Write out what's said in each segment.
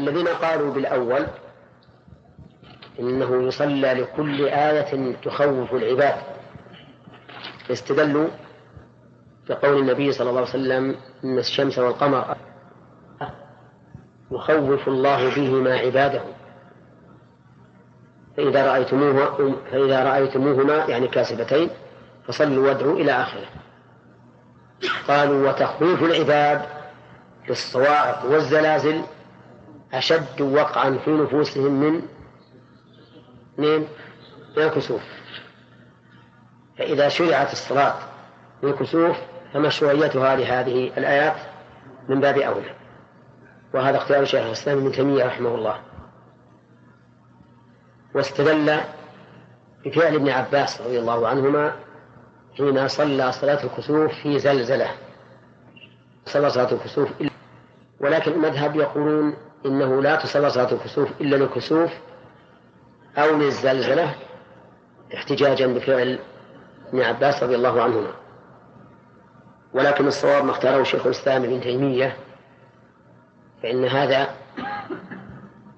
الذين قالوا بالأول إنه يصلى لكل آية تخوف العباد. استدلوا بقول النبي صلى الله عليه وسلم إن الشمس والقمر يخوف الله بهما عباده. فإذا رأيتموه فإذا رأيتموهما يعني كاسبتين فصلوا وادعوا إلى آخره. قالوا وتخويف العباد بالصواعق والزلازل أشد وقعا في نفوسهم من من من الكسوف. فإذا شرعت الصلاة بالكسوف فمشروعيتها لهذه الآيات من باب أولى. وهذا اختيار شيخ الإسلام ابن تيمية رحمه الله. واستدل بفعل ابن عباس رضي الله عنهما حين صلى صلاة الكسوف في زلزلة. صلى صلاة الكسوف ولكن المذهب يقولون إنه لا تصلى صلاة الكسوف إلا للكسوف أو للزلزلة احتجاجا بفعل ابن عباس رضي الله عنهما. ولكن الصواب ما اختاره شيخ الإسلام ابن تيمية فإن هذا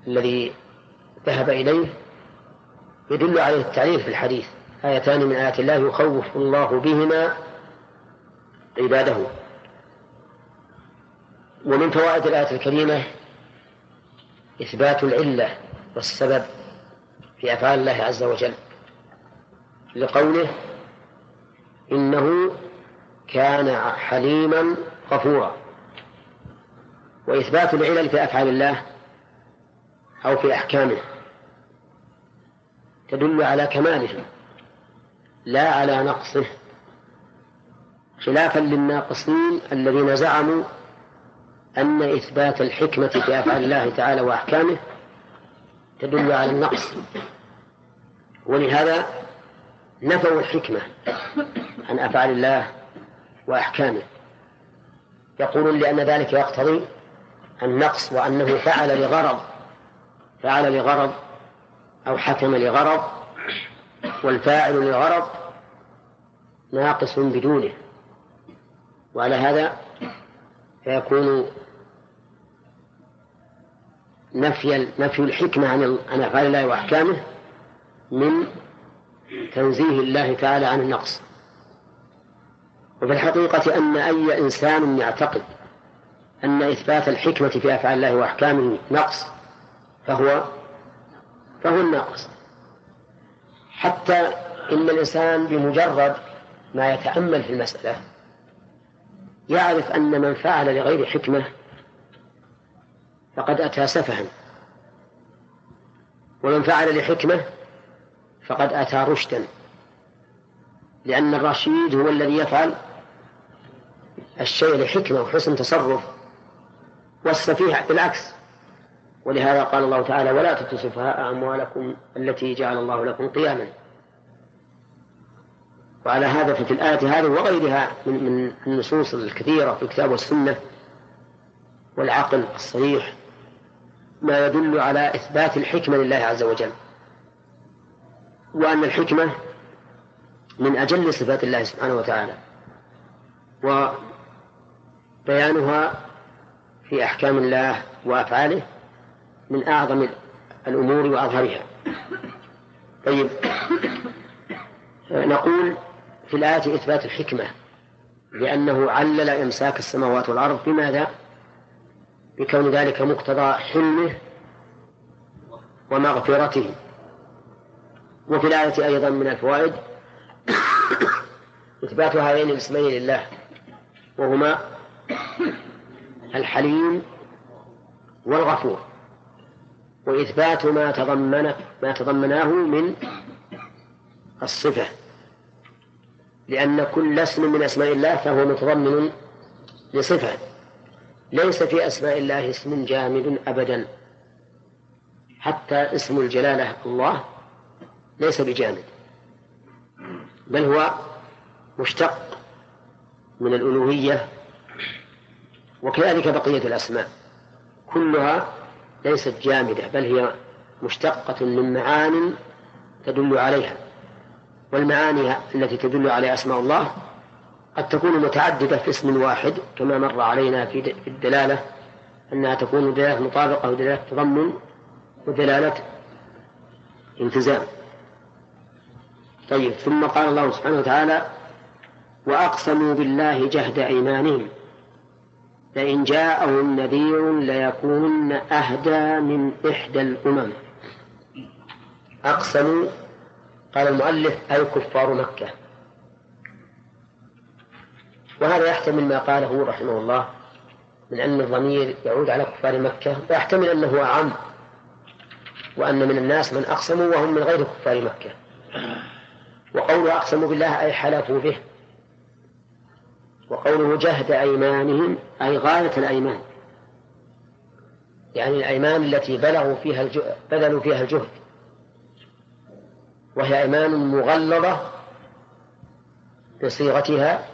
الذي ذهب إليه يدل عليه التعليل في الحديث. آيتان من آيات الله يخوف الله بهما عباده. ومن فوائد الآية الكريمة إثبات العلة والسبب في أفعال الله عز وجل. لقوله إنه كان حليما غفورا. وإثبات العلل في أفعال الله أو في أحكامه تدل على كماله لا على نقصه خلافا للناقصين الذين زعموا أن إثبات الحكمة في أفعال الله تعالى وأحكامه تدل على النقص. ولهذا نفوا الحكمة عن أفعال الله وأحكامه. يقولون لأن ذلك يقتضي النقص وأنه فعل لغرض فعل لغرض أو حكم لغرض والفاعل لغرض ناقص بدونه. وعلى هذا فيكون نفي نفي الحكمة عن عن أفعال الله وأحكامه من تنزيه الله تعالى عن النقص. وفي الحقيقة أن أي إنسان يعتقد أن إثبات الحكمة في أفعال الله وأحكامه نقص فهو فهو الناقص. حتى إن الإنسان بمجرد ما يتأمل في المسألة يعرف أن من فعل لغير حكمة فقد أتى سفها. ومن فعل لحكمة فقد أتى رشدا. لأن الرشيد هو الذي يفعل الشيء لحكمة وحسن تصرف. والسفيه بالعكس. ولهذا قال الله تعالى ولا تؤتوا أموالكم التي جعل الله لكم قياما. وعلى هذا ففي الآية هذه وغيرها من, من النصوص الكثيرة في الكتاب والسنة والعقل الصريح ما يدل على إثبات الحكمة لله عز وجل. وأن الحكمة من أجل صفات الله سبحانه وتعالى. وبيانها في أحكام الله وأفعاله من أعظم الأمور وأظهرها. طيب نقول في الآية إثبات الحكمة لأنه علل إمساك السماوات والأرض بماذا؟ بكون ذلك مقتضى حلمه ومغفرته. وفي الآية أيضا من الفوائد إثبات هذين الاسمين لله وهما الحليم والغفور. وإثبات ما تضمن ما تضمناه من الصفة لأن كل اسم من أسماء الله فهو متضمن لصفة. ليس في أسماء الله اسم جامد أبدا. حتى اسم الجلالة الله ليس بجامد. بل هو مشتق من الألوهية وكذلك بقية الأسماء. كلها ليست جامدة بل هي مشتقة من معان تدل عليها. والمعاني التي تدل على أسماء الله قد تكون متعددة في اسم واحد كما مر علينا في الدلالة أنها تكون دلالة مطابقة ودلالة تضمن ودلالة التزام طيب ثم قال الله سبحانه وتعالى وأقسموا بالله جهد أيمانهم لئن جاءهم نذير ليكونن أهدى من إحدى الأمم. أقسموا قال المؤلف أي كفار مكة. وهذا يحتمل ما قاله رحمه الله من أن الضمير يعود على كفار مكة ويحتمل أنه أعم وأن من الناس من أقسموا وهم من غير كفار مكة. وقوله أقسموا بالله أي حلفوا به وقوله جهد أيمانهم أي غاية الأيمان. يعني الأيمان التي بلغوا فيها بذلوا فيها الجهد. وهي أيمان مغلظة بصيغتها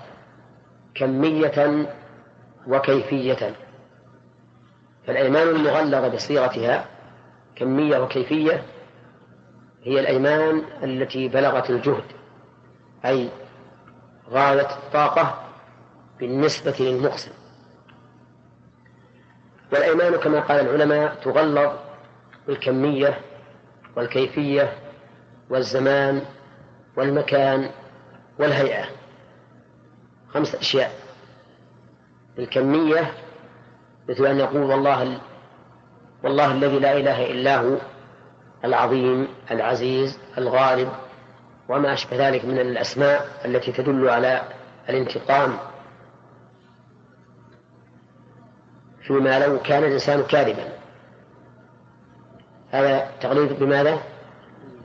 كمية وكيفية. فالأيمان المغلظة بصيغتها كمية وكيفية هي الأيمان التي بلغت الجهد أي غاية الطاقة بالنسبة للمقسم. والأيمان كما قال العلماء تغلظ بالكمية والكيفية والزمان والمكان والهيئة. خمسة أشياء. الكمية مثل أن يقول والله والله الذي لا إله إلا هو العظيم العزيز الغالب وما أشبه ذلك من الأسماء التي تدل على الانتقام. فيما لو كان الإنسان كاذبا. هذا تغليظ بماذا؟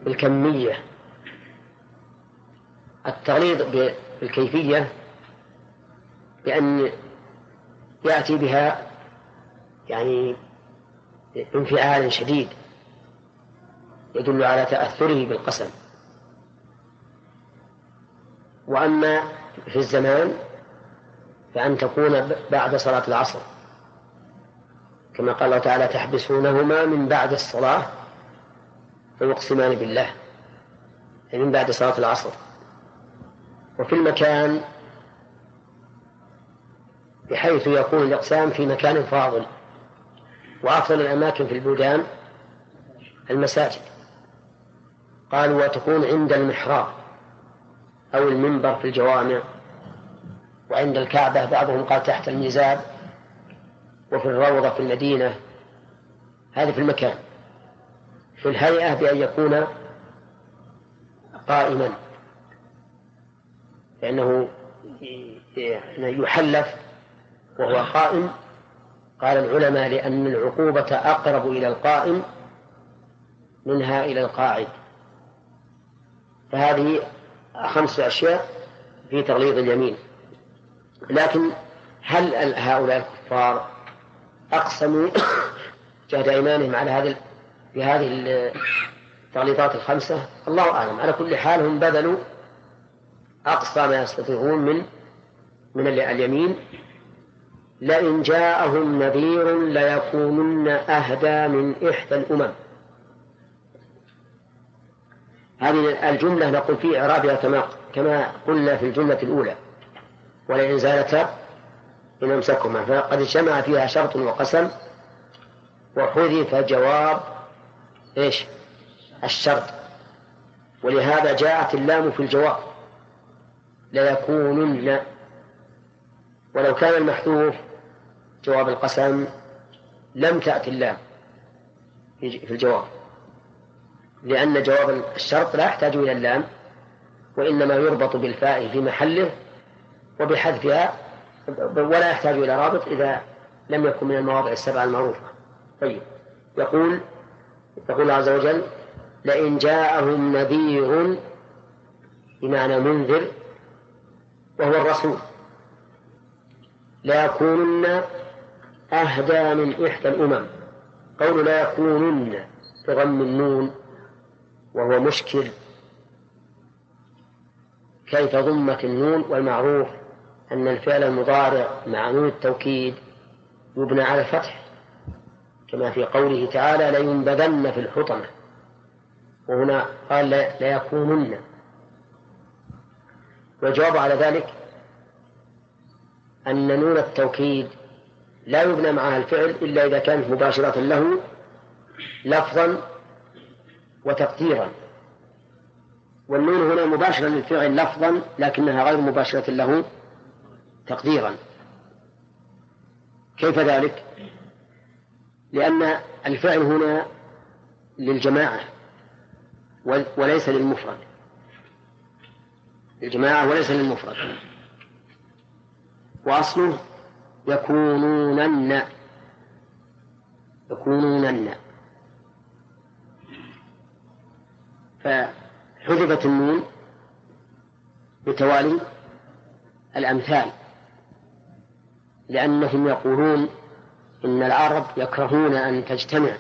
بالكمية. التغليظ بالكيفية بأن يأتي بها يعني انفعال شديد يدل على تأثره بالقسم. وأما في الزمان فأن تكون بعد صلاة العصر كما قال الله تعالى تحبسونهما من بعد الصلاة فيقسمان بالله يعني من بعد صلاة العصر. وفي المكان بحيث يكون الإقسام في مكان فاضل. وأفضل الأماكن في البلدان المساجد. قالوا وتكون عند المحراب أو المنبر في الجوامع. وعند الكعبة بعضهم قال تحت الميزاب. وفي الروضة في المدينة. هذه في المكان. في الهيئة بأن يكون قائما. فإنه يحلف وهو قائم. قال العلماء لأن العقوبة أقرب إلى القائم منها إلى القاعد. فهذه خمس أشياء في تغليظ اليمين. لكن هل هؤلاء الكفار أقسموا جهد أيمانهم على هذه في هذه التغليظات الخمسة؟ الله أعلم. على كل حال هم بذلوا أقصى ما يستطيعون من من اليمين. لئن جاءهم نذير ليكونن أهدى من إحدى الأمم. هذه الجملة نقول في إعرابها كما كما قلنا في الجملة الأولى. ولئن زالتا إن أمسكهما. فقد اجتمع فيها شرط وقسم وحذف جواب إيش؟ الشرط. ولهذا جاءت اللام في الجواب. ليكونن. ولو كان المحذوف جواب القسم لم تأتي اللام في الجواب. لأن جواب الشرط لا يحتاج إلى اللام وإنما يربط بالفاء في محله وبحذفها ولا يحتاج إلى رابط إذا لم يكن من المواضع السبعة المعروفة. طيب يقول يقول الله عز وجل لئن جاءهم نذير بمعنى منذر وهو الرسول ليكونن أهدى من إحدى الأمم. قول لا يكونن بضم النون وهو مشكل. كيف ضمت النون؟ والمعروف أن الفعل المضارع مع نون التوكيد يبنى على الفتح. كما في قوله تعالى لينبذن في الحطمة. وهنا قال ليكونن والجواب على ذلك أن نون التوكيد لا يبنى معها الفعل إلا إذا كانت مباشرة له لفظا وتقديرا. والنون هنا مباشرة للفعل لفظا لكنها غير مباشرة له تقديرا. كيف ذلك؟ لأن الفعل هنا للجماعة وليس للمفرد. للجماعة وليس للمفرد. وأصله يكونونن. يكونونن. فحذفت النون بتوالي الأمثال لأنهم يقولون إن العرب يكرهون أن تجتمع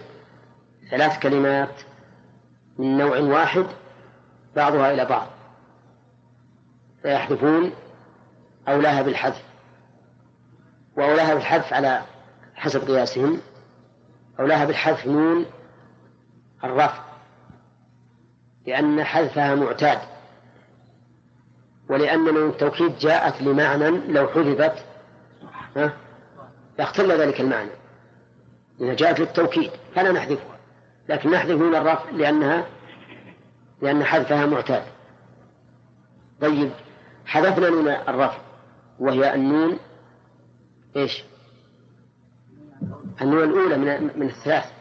ثلاث كلمات من نوع واحد بعضها إلى بعض فيحذفون أولاها بالحذف. وأولاها بالحذف على حسب قياسهم. أولاها بالحذف نون الرفع لأن حذفها معتاد. ولأن نون التوكيد جاءت لمعنى لو حذفت لاختل ذلك المعنى. إذا جاءت للتوكيد فلا نحذفها لكن نحذف نون الرفع لأنها لأن حذفها معتاد. طيب حذفنا نون الرفع وهي النون إيش؟ النون الأولى من من الثلاث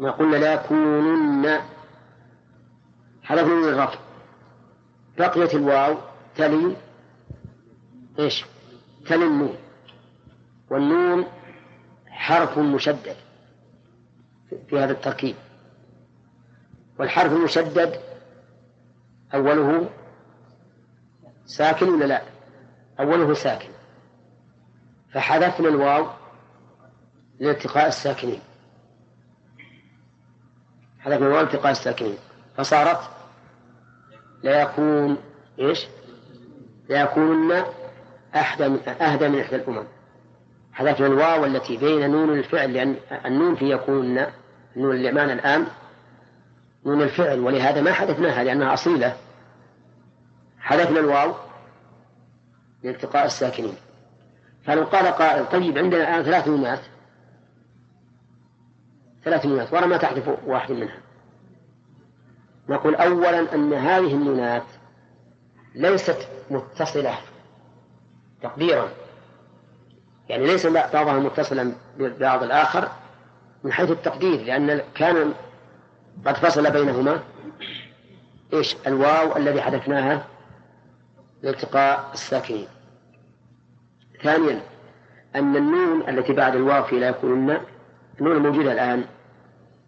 ما قلنا لا يكونن حذفنا نون الرفع بقيت الواو تلي إيش؟ تلي النون والنون حرف مشدد في هذا التركيب والحرف المشدد أوله ساكن ولا لا؟ أوله ساكن فحذفنا الواو لالتقاء الساكنين. حذفنا الواو لالتقاء الساكنين. فصارت لا يكون إيش؟ لا يكونن أحدى من أهدى من إحدى الأمم. حذفنا الواو التي بين نون الفعل لأن النون في يكون نون اللي الآن نون الفعل ولهذا ما حذفناها لأنها أصيلة. حذفنا الواو لالتقاء الساكنين. فلو قال قائل طيب عندنا الآن ثلاث نونات. ثلاث نونات ورا ما تحذف واحد منها. نقول أولا أن هذه النونات ليست متصلة تقديرا. يعني ليس بعضها متصلا ببعض الآخر من حيث التقدير لأن كان قد فصل بينهما. إيش؟ الواو الذي حذفناها لالتقاء الساكنين. ثانيا أن النون التي بعد الواو في لا يكونن النون الموجودة الآن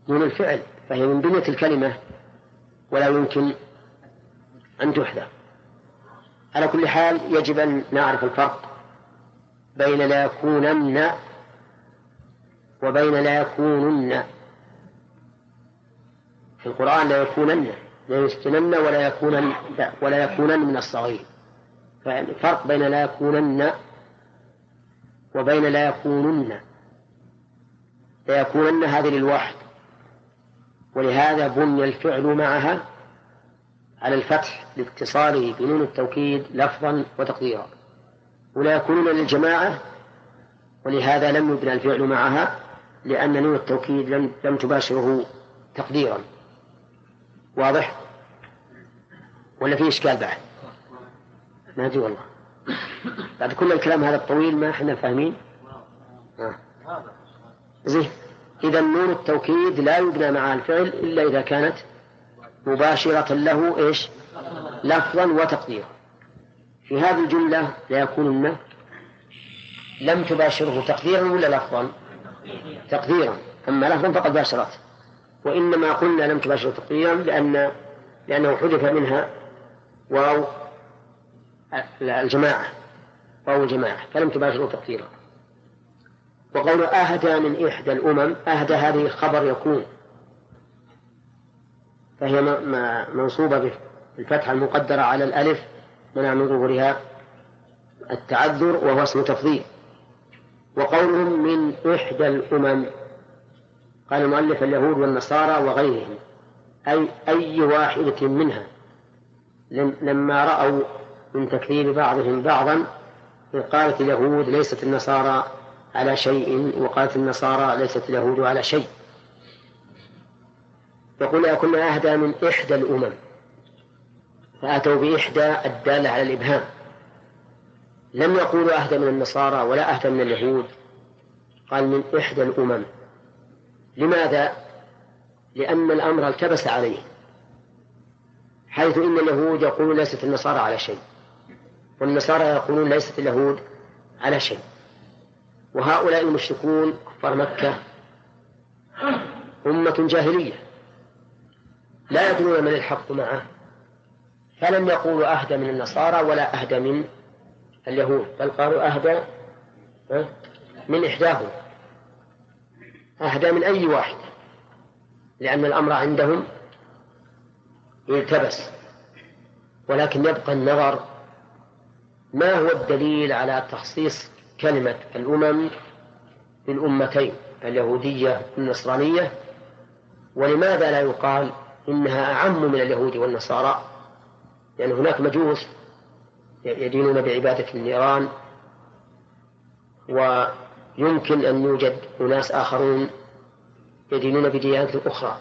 نون الفعل فهي من بنية الكلمة ولا يمكن أن تحذف. على كل حال يجب أن نعرف الفرق بين لا يكونن وبين لا يكونن. في القرآن لا يكونن لا يسكنن ولا يكونن ولا يكونن من الصغير. فالفرق بين لا يكونن وبين لا يكونن. لا يكونن هذه للواحد. ولهذا بني الفعل معها على الفتح لاتصاله بنون التوكيد لفظا وتقديرا. ولا يكونون للجماعة ولهذا لم يبنى الفعل معها لأن نون التوكيد لم لم تباشره تقديرا. واضح؟ ولا في إشكال بعد؟ ما أدري والله. بعد كل الكلام هذا الطويل ما إحنا فاهمين؟ آه. زين إذا نون التوكيد لا يبنى مع الفعل إلا إذا كانت مباشرة له إيش؟ لفظا وتقديرا في هذه الجملة لا يكونن لم تباشره تقديرا ولا لفظا؟ تقديرا أما لفظا فقد باشرته وإنما قلنا لم تباشره تقديرا لأن لأنه حذف منها واو الجماعة. واو الجماعة. فلم تباشره تقديرا وقول أهدى من إحدى الأمم أهدى هذه خبر يكون. فهي منصوبة بالفتحة المقدرة على الألف. منع من ظهورها التعذر وهو اسم تفضيل. وقولهم من إحدى الأمم. قال المؤلف اليهود والنصارى وغيرهم. أي أي واحدة منها. لما رأوا من تكذيب بعضهم بعضا قالت اليهود ليست النصارى على شيء وقالت النصارى ليست اليهود على شيء. يقول كنا أهدى من إحدى الأمم فأتوا بإحدى الدالة على الإبهام. لم يقولوا أهدى من النصارى ولا أهدى من اليهود قال من إحدى الأمم. لماذا؟ لأن الأمر التبس عليه حيث إن اليهود يقولون ليست النصارى على شيء. والنصارى يقولون ليست اليهود على شيء. وهؤلاء المشركون كفار مكة أمة جاهلية لا يدرون من الحق معه فلم يقولوا أهدى من النصارى ولا أهدى من اليهود بل قالوا أهدى من إحداهم أهدى من أي واحد لأن الأمر عندهم يلتبس ولكن يبقى النظر ما هو الدليل على تخصيص كلمة الأمم بالأمتين اليهودية والنصرانية. ولماذا لا يقال إنها أعم من اليهود والنصارى؟ لأن هناك مجوس يدينون بعبادة النيران ويمكن أن يوجد أناس آخرون يدينون بديانة أخرى.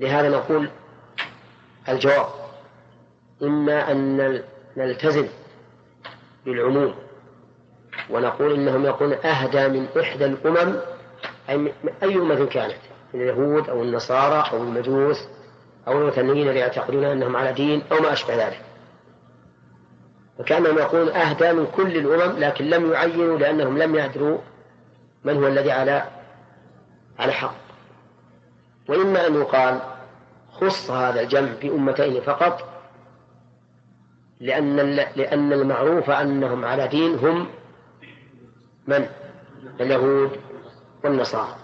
لهذا نقول الجواب. إما أن نلتزم بالعموم ونقول إنهم يكون أهدى من إحدى الأمم أي أي أمة كانت من اليهود أو النصارى أو المجوس أو الوثنيين اللي يعتقدون أنهم على دين أو ما أشبه ذلك. فكأنهم يقولون أهدى من كل الأمم لكن لم يعينوا لأنهم لم يدروا من هو الذي على على حق. وإما أن يقال خص هذا الجمع بأمتين فقط لأن لأن المعروف أنهم على دين هم من؟ اليهود والنصارى.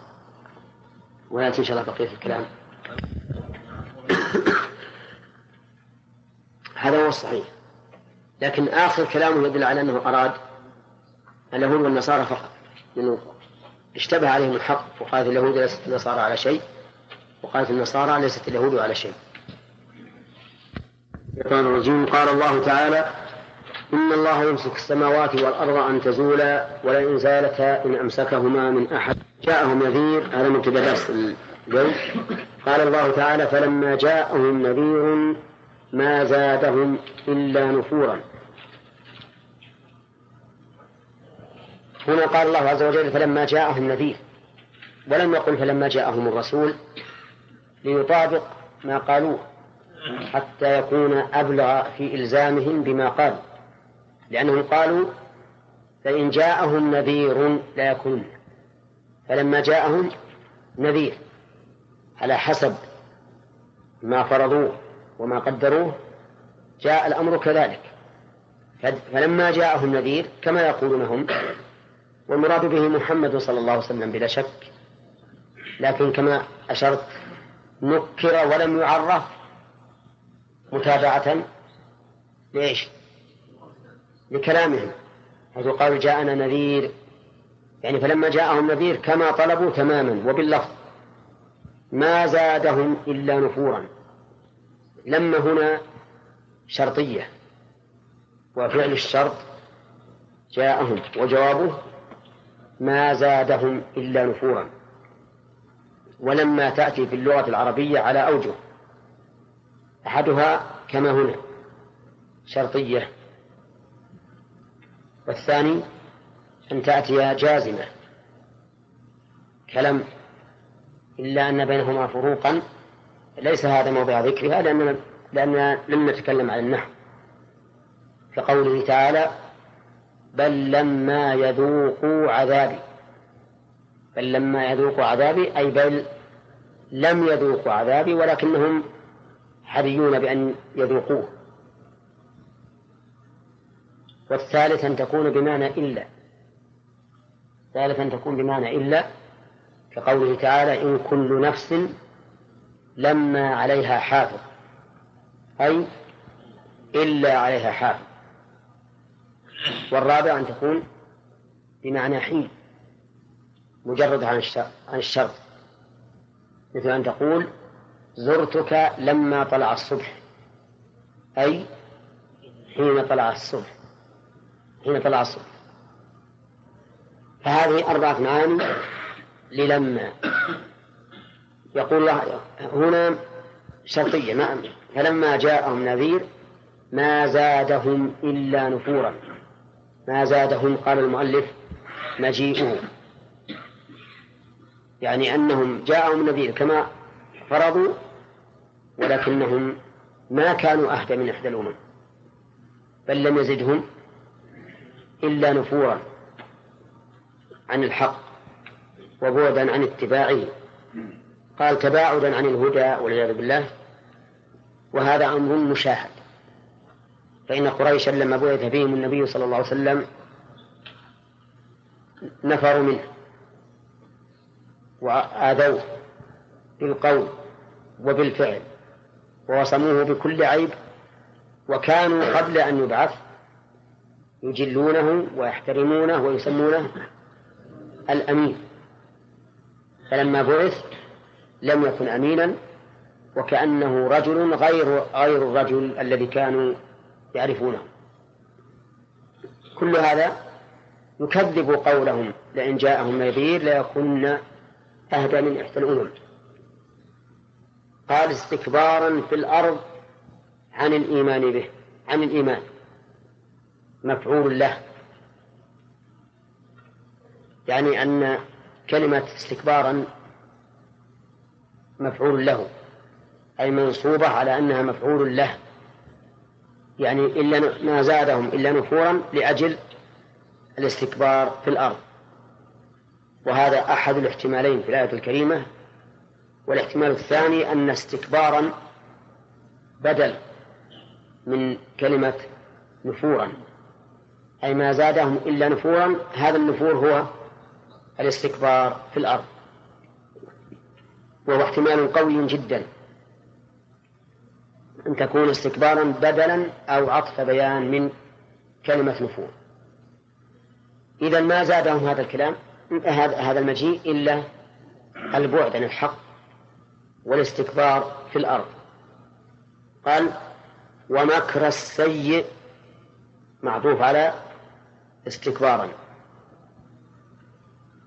ويأتي إن شاء الله بقية الكلام؟ هذا هو الصحيح. لكن آخر كلامه يدل على أنه أراد اليهود والنصارى فقط لأنه اشتبه عليهم الحق. وقالت اليهود ليست النصارى على شيء. وقالت النصارى ليست اليهود على شيء. الشيطان الرجيم. قال الله تعالى إن الله يمسك السماوات والأرض أن تزولا ولئن زالتا إن أمسكهما من أحد. جاءهم نذير هذا من درس اليوم قال الله تعالى فلما جاءهم نذير ما زادهم إلا نفورا. هنا قال الله عز وجل فلما جاءهم نذير. ولم يقل فلما جاءهم الرسول ليطابق ما قالوه. حتى يكون أبلغ في إلزامهم بما قالوا لأنهم قالوا فإن جاءهم نذير لا يكون. فلما جاءهم نذير على حسب ما فرضوه وما قدروه جاء الأمر كذلك. فلما جاءهم نذير كما يقولون هم والمراد به محمد صلى الله عليه وسلم بلا شك لكن كما أشرت نكر ولم يعرف متابعة ليش؟ لكلامهم حيث قالوا جاءنا نذير. يعني فلما جاءهم نذير كما طلبوا تماما وباللفظ. ما زادهم إلا نفورا. لما هنا شرطية. وفعل الشرط جاءهم وجوابه ما زادهم إلا نفورا. ولما تأتي في اللغة العربية على أوجه. أحدها كما هنا شرطية. والثاني أن تأتي جازمة. كلم إلا أن بينهما فروقا. ليس هذا موضع ذكرها لأننا لأننا لم نتكلم عن النحو. كقوله تعالى بل لما يذوقوا عذابي. بل لما يذوقوا عذابي أي بل لم يذوقوا عذابي ولكنهم حريون بأن يذوقوه. والثالث أن تكون بمعنى إلا. ثالث أن تكون بمعنى إلا كقوله تعالى إن كل نفس لما عليها حافظ. أي إلا عليها حافظ. والرابع أن تكون بمعنى حين. مجرد عن الشرط مثل أن تقول زرتك لما طلع الصبح. أي حين طلع الصبح. حين طلع الصبح. فهذه أربعة معاني للما يقول الله هنا شرطية ما فلما جاءهم نذير ما زادهم إلا نفورا. ما زادهم قال المؤلف مجيئه يعني أنهم جاءهم نذير كما فرضوا ولكنهم ما كانوا أهدى من إحدى الأمم بل لم يزدهم إلا نفورا عن الحق وبعدا عن اتباعه. قال تباعدا عن الهدى والعياذ بالله وهذا أمر مشاهد. فإن قريشا لما بعث فيهم النبي صلى الله عليه وسلم نفروا منه وآذوه بالقول وبالفعل ووصموه بكل عيب وكانوا قبل أن يبعث يجلونه ويحترمونه ويسمونه الأمين. فلما بعث لم يكن أمينا وكأنه رجل غير غير الرجل الذي كانوا يعرفونه. كل هذا يكذب قولهم لئن جاءهم نذير ليكون أهدى من إحدى الأمم. قال استكبارا في الأرض عن الإيمان به عن الإيمان. مفعول له. يعني أن كلمة استكبارا مفعول له أي منصوبة على أنها مفعول له. يعني إلا ما زادهم إلا نفورا لأجل الاستكبار في الأرض. وهذا أحد الاحتمالين في الآية الكريمة. والاحتمال الثاني أن استكبارا بدل من كلمة نفورا. أي ما زادهم إلا نفورا هذا النفور هو الاستكبار في الأرض. وهو احتمال قوي جدا. أن تكون استكبارا بدلا أو عطف بيان من كلمة نفور. إذا ما زادهم هذا الكلام هذا المجيء إلا البعد عن الحق. والاستكبار في الأرض. قال ومكر السيء معطوف على استكبارا.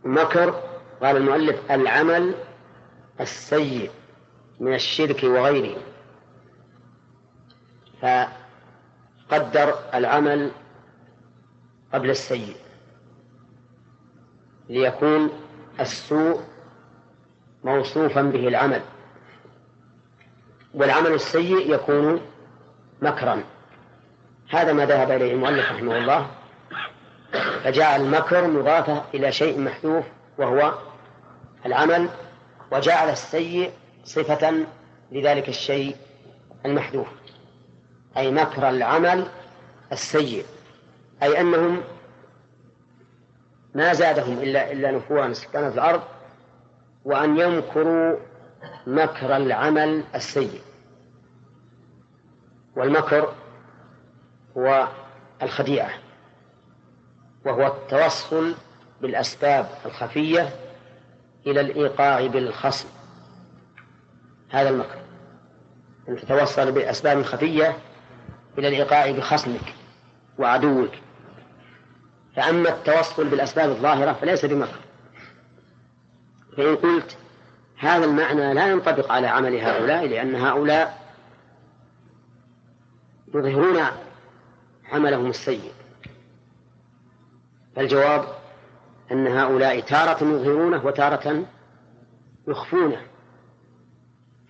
مكر قال المؤلف العمل السيء من الشرك وغيره. فقدر العمل قبل السيء. ليكون السوء موصوفا به العمل. والعمل السيء يكون مكرا. هذا ما ذهب إليه المؤلف رحمه الله. فجعل المكر مضافة إلى شيء محذوف وهو العمل وجعل السيء صفة لذلك الشيء المحذوف أي مكر العمل السيء أي أنهم ما زادهم إلا إلا نفورا في الأرض وأن يمكروا مكر العمل السيء. والمكر هو الخديعة وهو التوصل بالأسباب الخفية إلى الإيقاع بالخصم. هذا المكر. أن تتوصل بالأسباب الخفية إلى الإيقاع بخصمك وعدوك. فأما التوصل بالأسباب الظاهرة فليس بمكر. فإن قلت هذا المعنى لا ينطبق على عمل هؤلاء لأن هؤلاء يظهرون عملهم السيء. فالجواب أن هؤلاء تارة يظهرونه وتارة يخفونه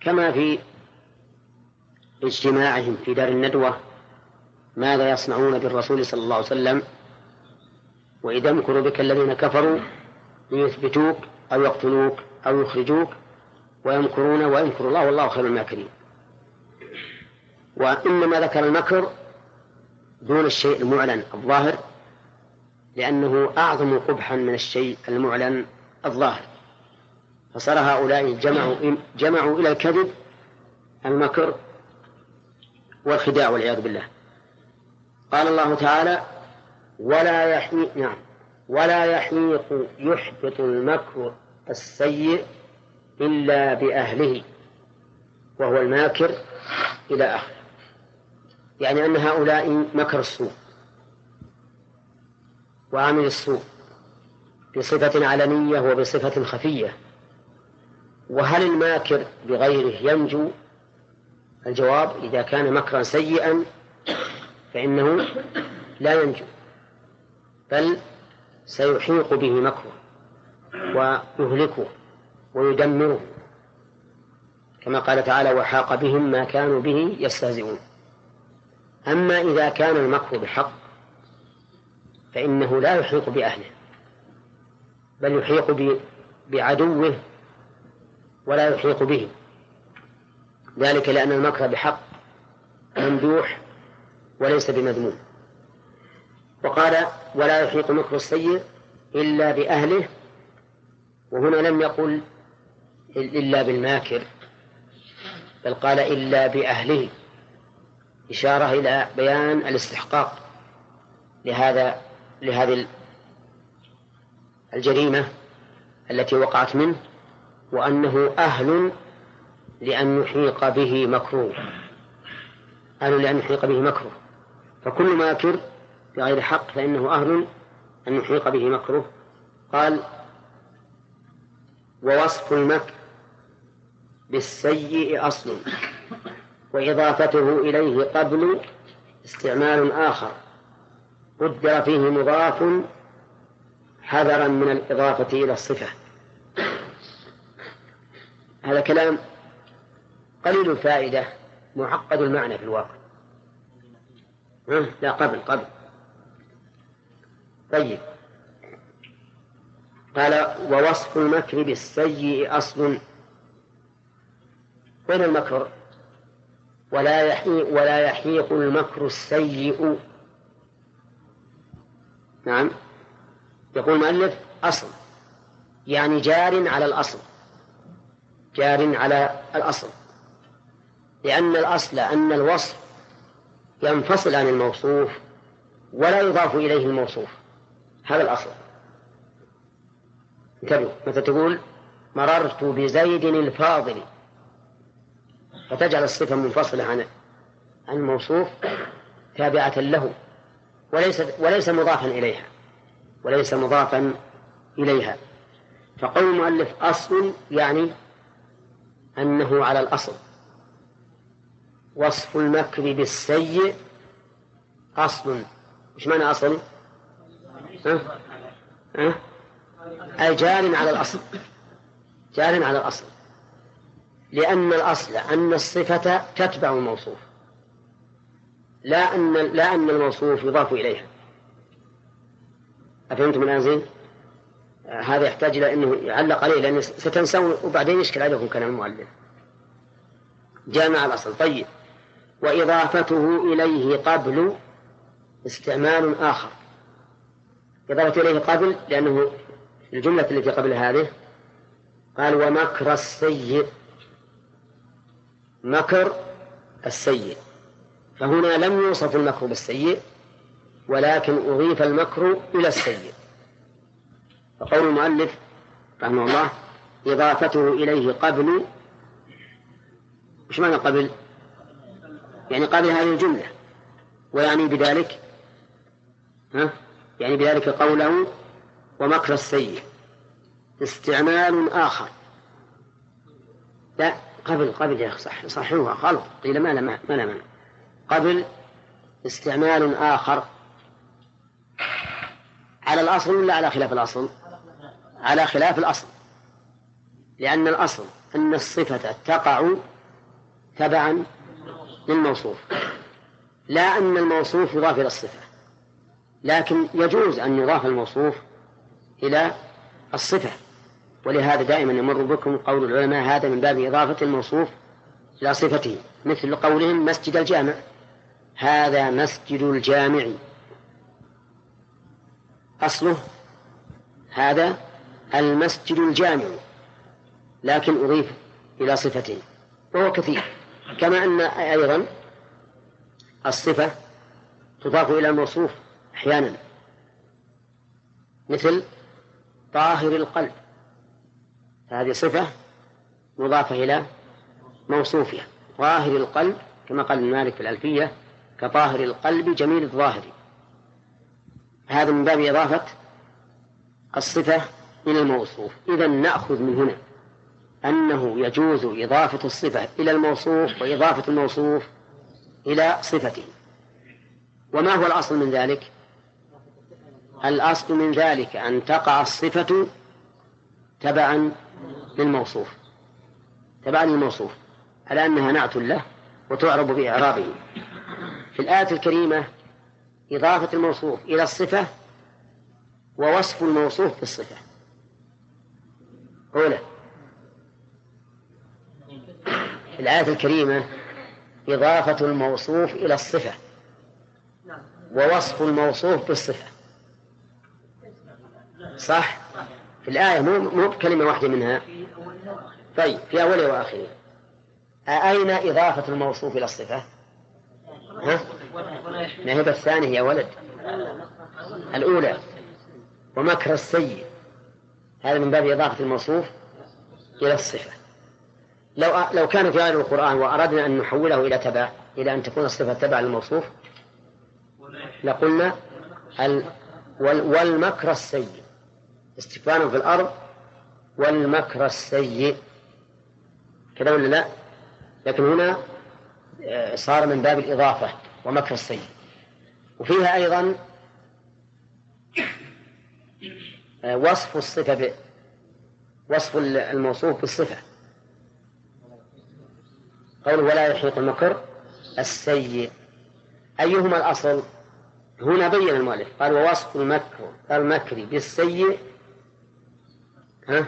كما في اجتماعهم في دار الندوة ماذا يصنعون بالرسول صلى الله عليه وسلم؟ وإذا يمكر بك الذين كفروا ليثبتوك أو يقتلوك. أو يخرجوك ويمكرون ويمكر الله والله خير الماكرين. وإنما ذكر المكر دون الشيء المعلن الظاهر لأنه أعظم قبحا من الشيء المعلن الظاهر. فصار هؤلاء جمعوا جمعوا إلى الكذب المكر والخداع والعياذ بالله. قال الله تعالى ولا يحيق نعم ولا يحيق يحبط المكر السيء إلا بأهله وهو الماكر إلى آخره يعني أن هؤلاء مكر السوء وعمل السوء بصفة علنية وبصفة خفية. وهل الماكر بغيره ينجو؟ الجواب إذا كان مكرا سيئا فإنه لا ينجو بل سيحيق به مكره. ويهلكه ويدمره. كما قال تعالى وحاق بهم ما كانوا به يستهزئون. أما إذا كان المكر بحق فإنه لا يحيط بأهله بل يحيط بعدوه ولا يحيط به. ذلك لأن المكر بحق ممدوح وليس بمذموم. وقال ولا يحيط مكر السيء إلا بأهله وهنا لم يقل إلا بالماكر بل قال إلا بأهله إشارة إلى بيان الاستحقاق لهذا لهذه الجريمة التي وقعت منه وأنه أهل لأن يحيق به مكروه أهل لأن يحيق به مكروه. فكل ماكر بغير حق فإنه أهل أن يحيق به مكروه. قال ووصف المكر بالسيء أصل وإضافته إليه قبل استعمال آخر. قدر فيه مضاف حذرا من الإضافة إلى الصفة. هذا كلام قليل الفائدة معقد المعنى في الواقع. لا قبل قبل. طيب. قال ووصف المكر بالسيء أصل. وين المكر؟ ولا يحيق ولا يحيق المكر السيء. نعم. يقول المؤلف أصل يعني جار على الأصل. جار على الأصل. لأن الأصل أن الوصف ينفصل عن الموصوف ولا يضاف إليه الموصوف. هذا الأصل. انتبهوا متى تقول مررت بزيد الفاضل فتجعل الصفة منفصلة عن الموصوف تابعة له وليس وليس مضافا إليها وليس مضافا إليها فقول المؤلف أصل يعني أنه على الأصل وصف المكر بالسيء أصل إيش معنى أصل؟ ها؟ ها؟ أي جار على الأصل. جار على الأصل. لأن الأصل أن الصفة تتبع الموصوف. لا أن لا أن الموصوف يضاف إليها. أفهمتم الآن زين؟ هذا يحتاج إلى أنه يعلق عليه لأن ستنسون وبعدين يشكل عليكم كلام المؤلف. جامع الأصل. طيب. وإضافته إليه قبل استعمال آخر. إضافة إليه قبل لأنه الجملة التي قبل هذه قال ومكر السيء. مكر السيء. فهنا لم يوصف المكر بالسيء ولكن أضيف المكر إلى السيء. فقول المؤلف رحمه الله إضافته إليه قبل. وش معنى قبل؟ يعني قبل هذه الجملة. ويعني بذلك ها؟ يعني بذلك قوله ومكر السيء. استعمال آخر. لا قبل قبل يا صح صحوها غلط. قيل ما لا ما لا معنى قبل استعمال آخر. على الأصل ولا على خلاف الأصل؟ على خلاف الأصل. لأن الأصل أن الصفة تقع تبعا للموصوف. لا أن الموصوف يضاف إلى الصفة. لكن يجوز أن يضاف الموصوف إلى الصفة. ولهذا دائما يمر بكم قول العلماء هذا من باب إضافة الموصوف إلى صفته مثل قولهم مسجد الجامع. هذا مسجد الجامع. أصله هذا المسجد الجامع. لكن أضيف إلى صفته. وهو كثير. كما أن أيضا الصفة تضاف إلى الموصوف أحيانا. مثل طاهر القلب. هذه صفة مضافة إلى موصوفها. طاهر القلب كما قال مالك في الألفية كطاهر القلب جميل الظاهر. هذا من باب إضافة الصفة إلى الموصوف. إذا نأخذ من هنا أنه يجوز إضافة الصفة إلى الموصوف وإضافة الموصوف إلى صفته. وما هو الأصل من ذلك؟ الأصل من ذلك أن تقع الصفة تبعا للموصوف. تبعا للموصوف. على أنها نعت له وتعرب بإعرابه. في الآية الكريمة إضافة الموصوف إلى الصفة ووصف الموصوف بالصفة. أولى. في الآية الكريمة إضافة الموصوف إلى الصفة. ووصف الموصوف بالصفة. صح؟ في الآية مو مو بكلمة واحدة منها. طيب في أولها وآخرها أين إضافة الموصوف إلى الصفة؟ ها؟ ما هي الثانية يا ولد. الأولى ومكر السيء. هذا من باب إضافة الموصوف إلى الصفة. لو لو كان في غير القرآن وأردنا أن نحوله إلى تبع إلى أن تكون الصفة تبع للموصوف لقلنا ال والمكر السيء. استكبارا في الأرض والمكر السيء. كذا ولا لا؟ لكن هنا آه، صار من باب الإضافة ومكر السيء. وفيها أيضا آه، وصف الصفة ب... وصف الموصوف بالصفة. قوله ولا يحيط المكر السيء. أيهما الأصل؟ هنا بين المؤلف قال ووصف المكر المكر بالسيء ها؟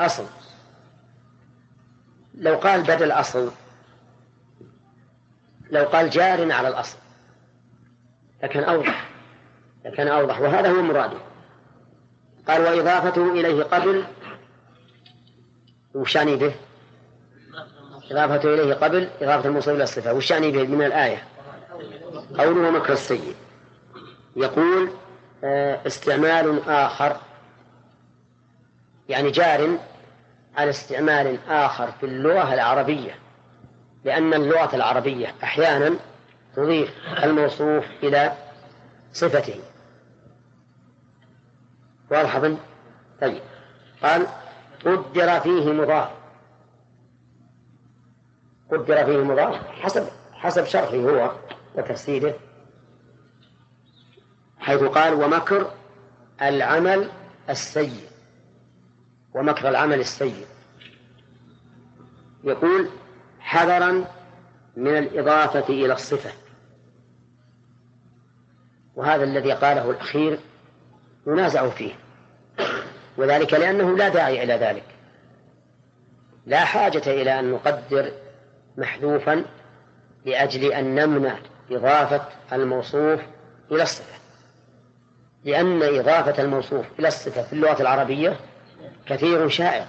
أصل. لو قال بدل أصل لو قال جار على الأصل. لكان أوضح لكان أوضح. وهذا هو مراده. قال وإضافته إليه قبل. وشاني به؟ إضافته إليه قبل إضافة الموصول إلى الصفة. وشاني به من الآية؟ قوله مكر السيء يقول آه، استعمال آخر. يعني جار على استعمال آخر في اللغة العربية لأن اللغة العربية أحيانا تضيف الموصوف إلى صفته. واضح طيب. قال قدر فيه مضاف. قدر فيه مضاف حسب حسب شرحه هو وتفسيره حيث قال ومكر العمل السيء. ومكر العمل السيء. يقول حذرا من الإضافة إلى الصفة. وهذا الذي قاله الأخير ينازع فيه. وذلك لأنه لا داعي إلى ذلك. لا حاجة إلى أن نقدر محذوفا لأجل أن نمنع إضافة الموصوف إلى الصفة. لأن إضافة الموصوف إلى الصفة في اللغة العربية كثير شائع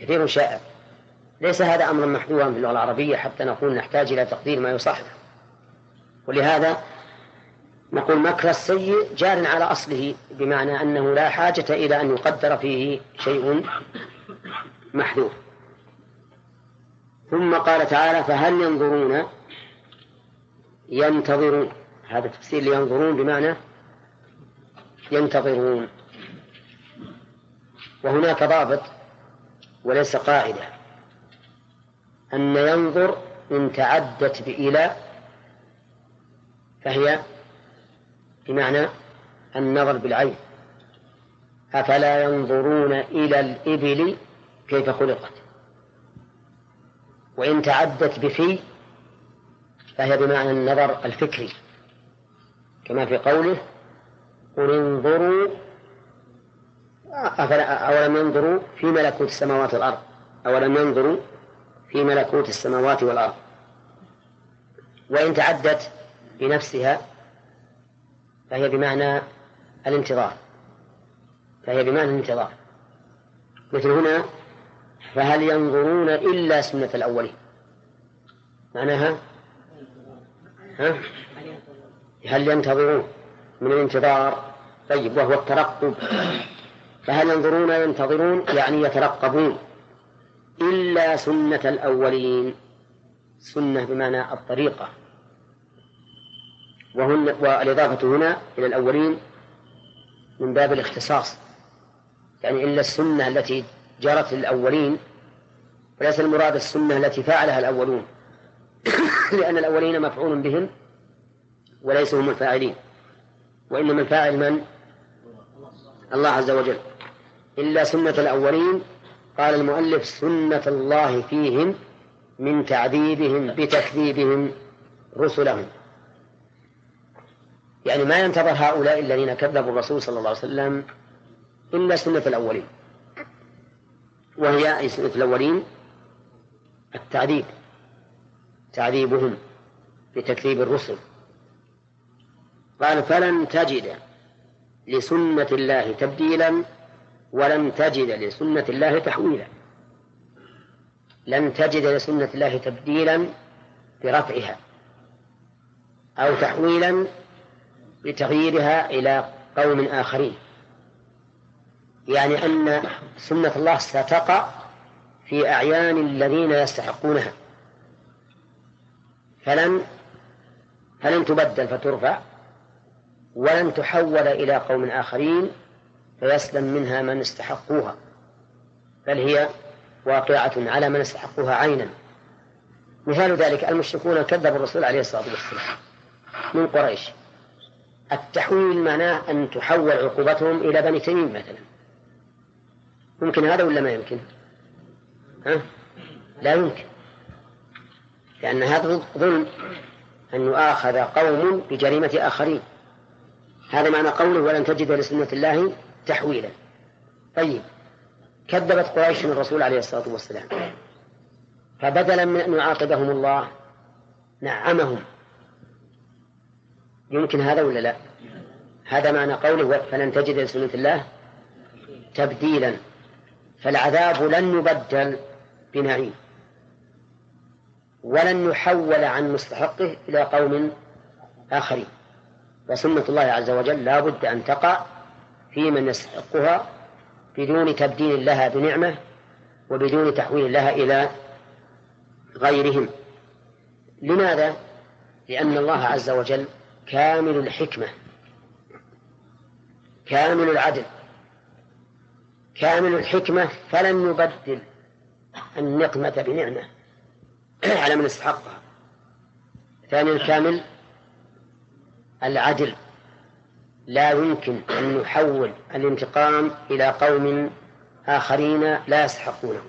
كثير شائع. ليس هذا أمرا محذورا في اللغة العربية حتى نقول نحتاج إلى تقدير ما يصحح. ولهذا نقول مكر السيء جار على أصله بمعنى أنه لا حاجة إلى أن يقدر فيه شيء محذوف ثم قال تعالى فهل ينظرون؟ ينتظرون. هذا تفسير لينظرون بمعنى ينتظرون. وهناك ضابط وليس قاعدة. أن ينظر إن تعدت بإلى فهي بمعنى النظر بالعين. أفلا ينظرون إلى الإبل كيف خلقت؟ وإن تعدت بفي فهي بمعنى النظر الفكري. كما في قوله قل انظروا أولم ينظروا في ملكوت السماوات والأرض؟ أولم ينظروا في ملكوت السماوات والأرض؟ وإن تعدت بنفسها فهي بمعنى الانتظار. فهي بمعنى الانتظار. مثل هنا فهل ينظرون إلا سنة الأولين؟ معناها؟ ها؟ هل ينتظرون من الانتظار؟ طيب وهو الترقب. فهل ينظرون ينتظرون يعني يترقبون. إلا سنة الأولين. سنة بمعنى الطريقة. وهن والإضافة هنا إلى الأولين من باب الاختصاص. يعني إلا السنة التي جرت للأولين وليس المراد السنة التي فعلها الأولون. لأن الأولين مفعول بهم وليسوا هم الفاعلين. وإنما الفاعل من؟ الله عز وجل. إلا سنة الأولين قال المؤلف سنة الله فيهم من تعذيبهم بتكذيبهم رسلهم. يعني ما ينتظر هؤلاء الذين كذبوا الرسول صلى الله عليه وسلم إلا سنة الأولين. وهي أي سنة الأولين؟ التعذيب. تعذيبهم بتكذيب الرسل. قال فلن تجد لسنة الله تبديلا ولن تجد لسنة الله تحويلا. لن تجد لسنة الله تبديلا برفعها أو تحويلا بتغييرها إلى قوم آخرين. يعني أن سنة الله ستقع في أعيان الذين يستحقونها. فلن فلن تبدل فترفع ولن تحول إلى قوم آخرين فيسلم منها من استحقوها بل هي واقعة على من استحقوها عينا. مثال ذلك المشركون كذبوا الرسول عليه الصلاة والسلام من قريش. التحويل معناه أن تحول عقوبتهم إلى بني تميم مثلا. ممكن هذا ولا ما يمكن؟ ها؟ لا يمكن. لأن هذا ظلم أن يؤاخذ قوم بجريمة آخرين. هذا معنى قوله ولن تجد لسنة الله تحويلا. طيب. كذبت قريش الرسول عليه الصلاة والسلام. فبدلا من أن يعاقبهم الله نعمهم. يمكن هذا ولا لا؟ هذا معنى قوله فلن تجد لسنة الله تبديلا. فالعذاب لن يبدل بنعيم. ولن يحول عن مستحقه إلى قوم آخرين. وسنة الله عز وجل لا بد أن تقع في من يستحقها بدون تبديل لها بنعمة وبدون تحويل لها إلى غيرهم. لماذا؟ لأن الله عز وجل كامل الحكمة كامل العدل كامل الحكمة فلن يبدل النقمة بنعمة على من استحقها. ثانيا كامل العدل. لا يمكن أن نحول الانتقام إلى قوم آخرين لا يستحقونه.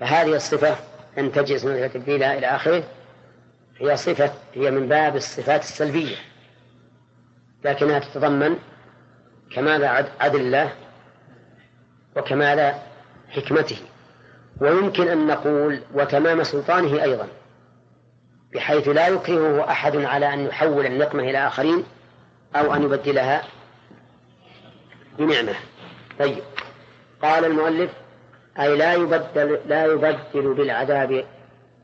فهذه الصفة أن تجلس من تبديلها إلى آخره. هي صفة هي من باب الصفات السلبية. لكنها تتضمن كمال عدل الله وكمال حكمته. ويمكن أن نقول وتمام سلطانه أيضا بحيث لا يكرهه أحد على أن يحول النقمة إلى آخرين. أو أن يبدلها بنعمة. طيب. قال المؤلف أي لا يبدل لا يبدل بالعذاب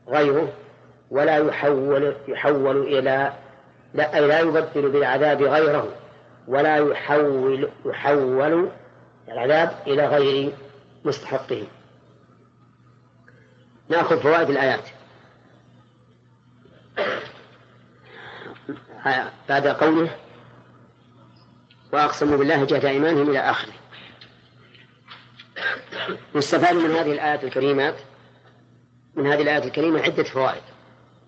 غيره ولا يحول يحول إلى لا أي لا يبدل بالعذاب غيره ولا يحول يحول العذاب إلى غير مستحقه. نأخذ فوائد الآيات. بعد قوله وأقسموا بالله جهد إيمانهم إلى آخره. يستفاد من هذه الآيات الكريمات من هذه الآيات الكريمة عدة فوائد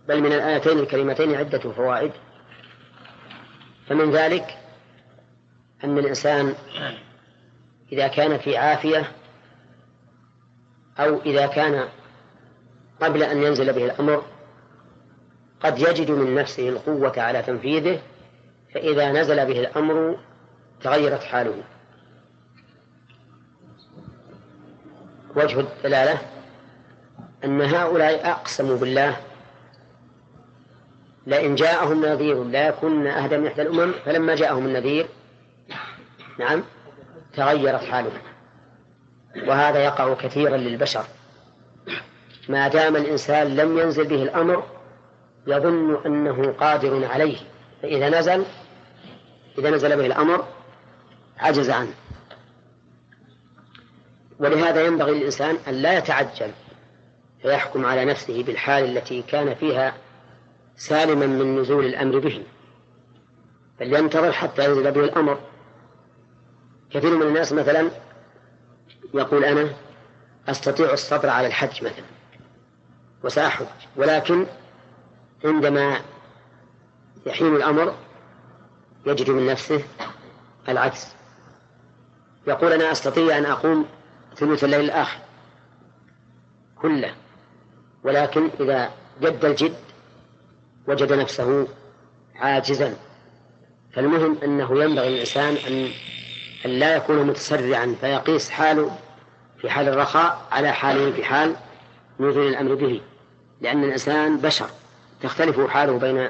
بل من الآيتين الكريمتين عدة فوائد. فمن ذلك أن الإنسان إذا كان في عافية أو إذا كان قبل أن ينزل به الأمر قد يجد من نفسه القوة على تنفيذه فإذا نزل به الأمر تغيرت حاله. وجه الدلالة أن هؤلاء أقسموا بالله. لئن جاءهم نذير لا يكون أهدى من إحدى الأمم فلما جاءهم النذير نعم تغيرت حالهم. وهذا يقع كثيرا للبشر. ما دام الإنسان لم ينزل به الأمر يظن أنه قادر عليه. فإذا نزل إذا نزل به الأمر عجز عنه. ولهذا ينبغي للإنسان أن لا يتعجل فيحكم على نفسه بالحال التي كان فيها سالما من نزول الأمر به. بل ينتظر حتى ينزل به الأمر. كثير من الناس مثلا يقول أنا أستطيع الصبر على الحج مثلا وسأحج ولكن عندما يحين الأمر يجد من نفسه العجز. يقول أنا أستطيع أن أقوم ثلث الليل الآخر كله ولكن إذا جد الجد وجد نفسه عاجزا فالمهم أنه ينبغي للإنسان أن أن لا يكون متسرعا فيقيس حاله في حال الرخاء على حاله في حال نزول الأمر به لأن الإنسان بشر تختلف حاله بين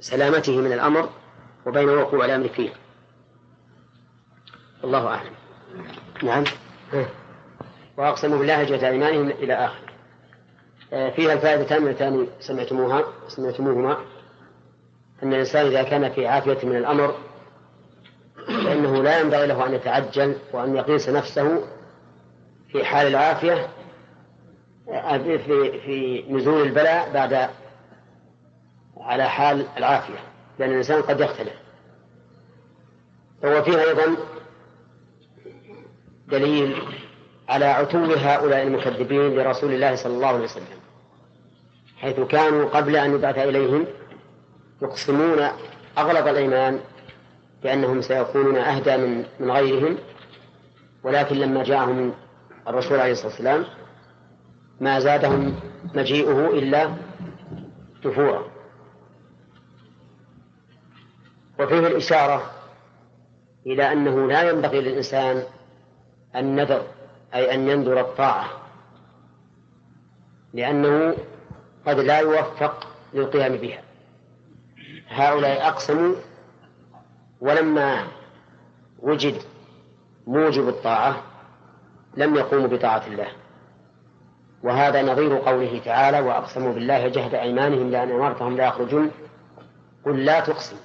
سلامته من الأمر وبين وقوع الأمر فيه. الله أعلم. نعم. وأقسموا بالله جهد إيمانهم إلى آخر. آه، فيها الفائدتان اللتان سمعتموها سمعتموهما. أن الإنسان إذا كان في عافية من الأمر فإنه لا ينبغي له أن يتعجل وأن يقيس نفسه في حال العافية آه، في في نزول البلاء بعد على حال العافية لأن الإنسان قد يختلف. وهو فيها أيضا دليل على عتو هؤلاء المكذبين لرسول الله صلى الله عليه وسلم حيث كانوا قبل أن يبعث إليهم يقسمون أغلب الأيمان بأنهم سيكونون أهدى من من غيرهم ولكن لما جاءهم الرسول عليه الصلاة والسلام ما زادهم مجيئه إلا نفورا وفيه الإشارة إلى أنه لا ينبغي للإنسان النذر أي أن ينذر الطاعة لأنه قد لا يوفق للقيام بها. هؤلاء أقسموا ولما وجد موجب الطاعة لم يقوموا بطاعة الله. وهذا نظير قوله تعالى وأقسموا بالله جهد أيمانهم لأن أمرتهم لا يخرجون قل لا تقسم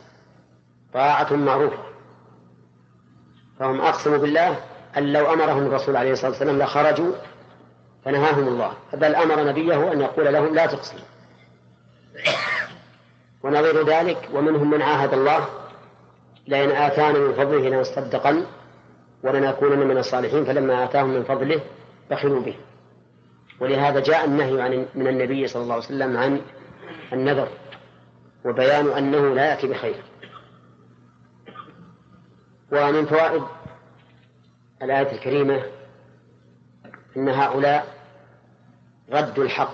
طاعة معروفة. فهم أقسموا بالله أن لو أمرهم الرسول عليه الصلاة والسلام لخرجوا فنهاهم الله. بل أمر نبيه أن يقول لهم لا تقسموا. ونظير ذلك ومنهم من عاهد الله. لئن آتانا من فضله لنصدقن ولنكونن من الصالحين فلما آتاهم من فضله بخلوا به. ولهذا جاء النهي عن من النبي صلى الله عليه وسلم عن النذر وبيان أنه لا يأتي بخير. ومن فوائد الآية الكريمة أن هؤلاء ردوا الحق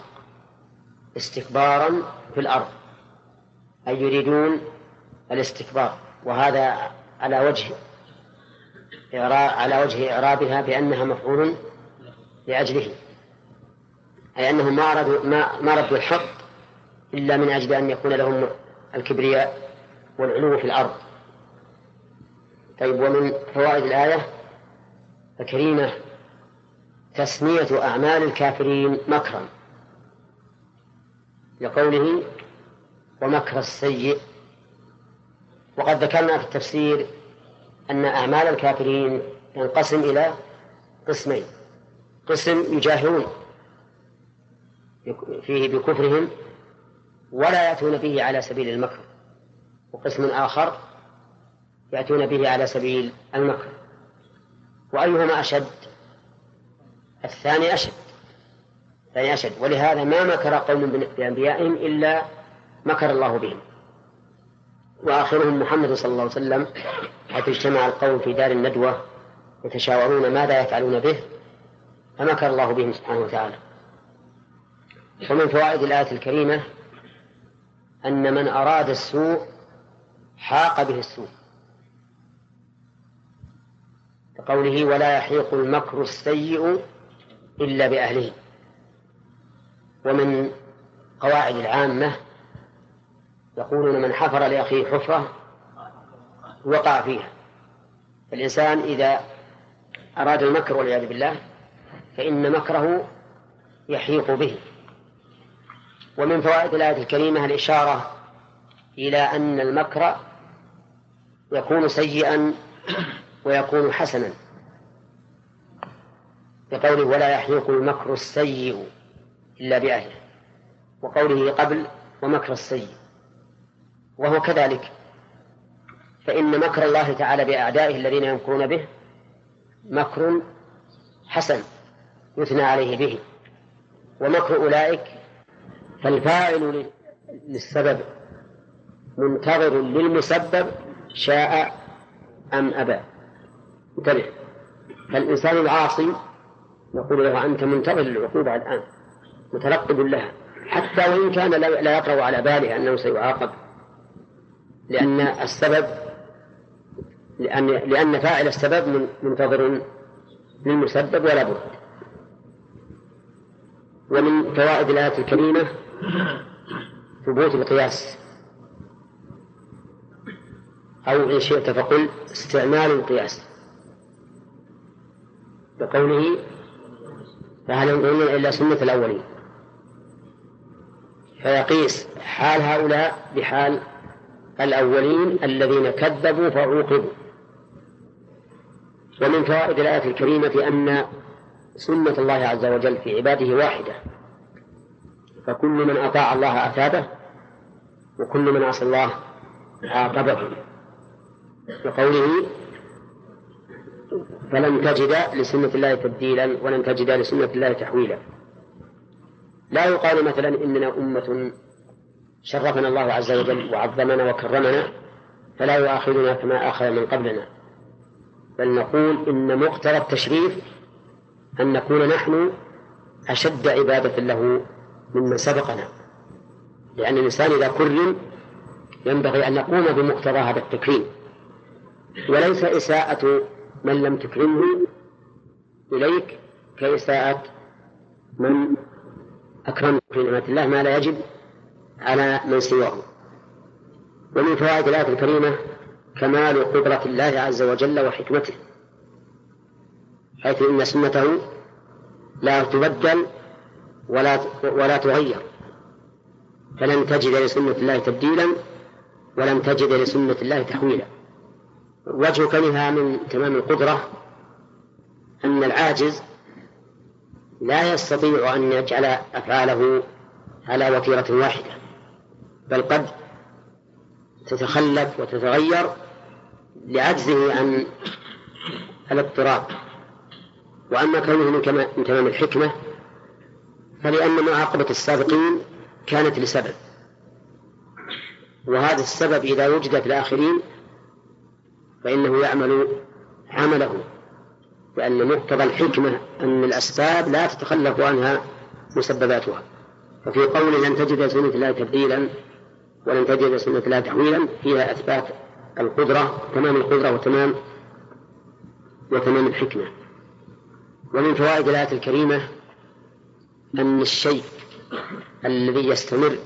استكبارا في الأرض أي يريدون الاستكبار وهذا على وجه على وجه إعرابها بأنها مفعول لأجله أي أنهم ما أرادوا ما, ما ردوا الحق إلا من أجل أن يكون لهم الكبرياء والعلو في الأرض. طيب ومن فوائد الآية؟ الكريمة تسمية أعمال الكافرين مكرا. لقوله ومكر السيء. وقد ذكرنا في التفسير أن أعمال الكافرين ينقسم إلى قسمين قسم يجاهرون فيه بكفرهم ولا يأتون به على سبيل المكر وقسم آخر يأتون به على سبيل المكر. وأيهما أشد؟ الثاني أشد الثاني أشد. ولهذا ما مكر قوم بأنبيائهم إلا مكر الله بهم. وآخرهم محمد صلى الله عليه وسلم حيث اجتمع القوم في دار الندوة يتشاورون ماذا يفعلون به فمكر الله بهم سبحانه وتعالى. ومن فوائد الآية الكريمة أن من أراد السوء حاق به السوء. كقوله ولا يحيق المكر السيء إلا بأهله. ومن قواعد العامة يقولون من حفر لأخيه حفرة وقع فيها. الإنسان إذا أراد المكر والعياذ بالله فإن مكره يحيق به. ومن فوائد الآية الكريمة الإشارة إلى أن المكر يكون سيئا ويكون حسنا. بقوله ولا يحيق المكر السيء إلا بأهله. وقوله قبل ومكر السيء. وهو كذلك. فإن مكر الله تعالى بأعدائه الذين يمكرون به مكر حسن يثنى عليه به. ومكر أولئك فالفاعل للسبب منتظر للمسبب شاء أم أبى. انتبه فالإنسان العاصي نقول له أنت منتظر للعقوبة الآن مترقب لها حتى وإن كان لا يطرأ على باله أنه سيعاقب. لأن السبب لأن لأن فاعل السبب منتظر للمسبب ولا بد. ومن فوائد الآية الكريمة ثبوت القياس. أو إن شئت فقل استعمال القياس. بقوله فهل ينظرون إلا سنة الأولين. فيقيس حال هؤلاء بحال الأولين الذين كذبوا فعوقبوا. ومن فوائد الآية الكريمة أن سنة الله عز وجل في عباده واحدة. فكل من أطاع الله أثابه وكل من عصى الله عاقبه. وقوله فلن تجد لسنة الله تبديلا ولن تجد لسنة الله تحويلا. لا يقال مثلا إننا أمة شرفنا الله عز وجل وعظمنا وكرمنا فلا يؤاخذنا كما آخذ من قبلنا. بل نقول إن مقتضى التشريف أن نكون نحن أشد عبادة له ممن سبقنا. لأن الإنسان إذا كرم ينبغي أن نقوم بمقتضى هذا التكريم. وليس إساءة من لم تكرمه إليك كإساءة من أكرمه في نعمة الله ما لا يجب على من سواه ومن فوائد الآية الكريمة كمال قدرة الله عز وجل وحكمته حيث إن سنته لا تبدل ولا ولا تغير. فلن تجد لسنة الله تبديلا ولن تجد لسنة الله تحويلا. وجه كونها من تمام القدرة أن العاجز لا يستطيع أن يجعل أفعاله على وتيرة واحدة بل قد تتخلف وتتغير لعجزه عن الاضطراب. وأما كونه من تمام الحكمة فلأن معاقبة السابقين كانت لسبب. وهذا السبب إذا وجد في الآخرين فإنه يعمل عمله لأن مقتضى الحكمة أن الأسباب لا تتخلف عنها مسبباتها. ففي قول لن تجد لسنة الله تبديلا ولن تجد لسنة الله تحويلا فيها إثبات القدرة تمام القدرة وتمام وتمام الحكمة. ومن فوائد الآية الكريمة أن الشيء الذي يستمر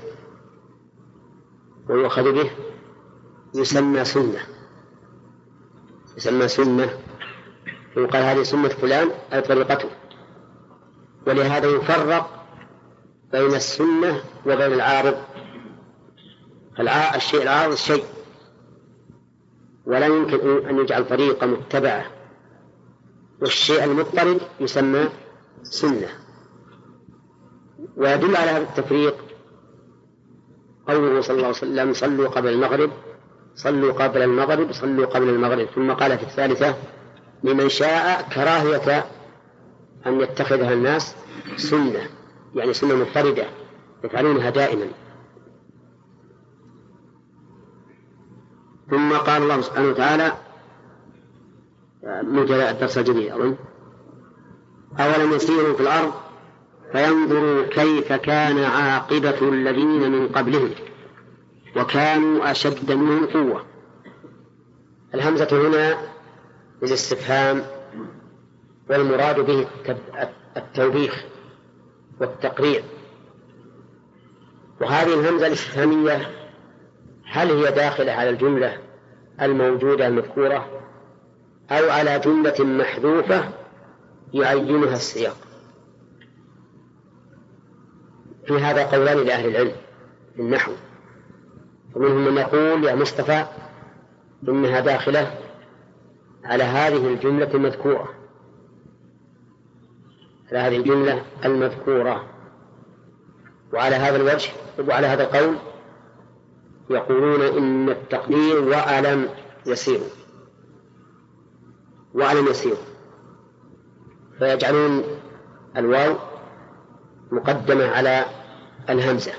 ويؤخذ به يسمى سنة. يسمى سنة ويقال هذه سنة فلان أي طريقته ولهذا يفرق بين السنة وبين العارض. الشيء العارض شيء ولا يمكن أن يجعل طريقة متبعة. والشيء المضطرد يسمى سنة. ويدل على هذا التفريق قوله صلى الله عليه وسلم صلوا قبل المغرب صلوا قبل المغرب صلوا قبل المغرب. ثم قال في الثالثة لمن شاء كراهية أن يتخذها الناس سنة يعني سنة مضطردة يفعلونها دائما. ثم قال الله سبحانه وتعالى من الدرس الجديد أظن أولم يسيروا في الأرض؟ فينظروا كيف كان عاقبة الذين من قبلهم. وكانوا أشد منهم قوة. الهمزة هنا للاستفهام والمراد به التوبيخ والتقريع. وهذه الهمزة الاستفهامية هل هي داخلة على الجملة الموجودة المذكورة أو على جملة محذوفة يعينها السياق؟ في هذا قولان لأهل العلم في النحو ومنهم من يقول يا مصطفى إنها داخلة على هذه الجملة المذكورة. على هذه الجملة المذكورة. وعلى هذا الوجه وعلى هذا القول يقولون إن التقدير وألم يسير. وألم يسير. فيجعلون الواو مقدمة على الهمزة.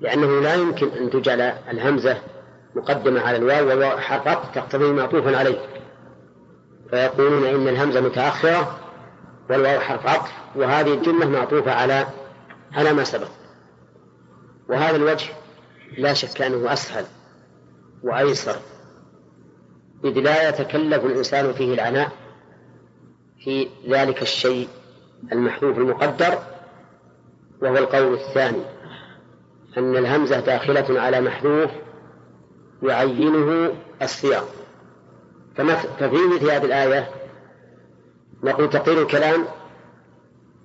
لأنه لا يمكن أن تجعل الهمزة مقدمة على الواو والواو حرف تقتضي معطوفا عليه. فيقولون إن الهمزة متأخرة والواو حرف عطف وهذه الجملة معطوفة على على ما سبق. وهذا الوجه لا شك أنه أسهل وأيسر. إذ لا يتكلف الإنسان فيه العناء في ذلك الشيء المحذوف المقدر وهو القول الثاني. أن الهمزة داخلة على محذوف يعينه السياق. ففي مثل هذه الآية؟ نقول تقول الكلام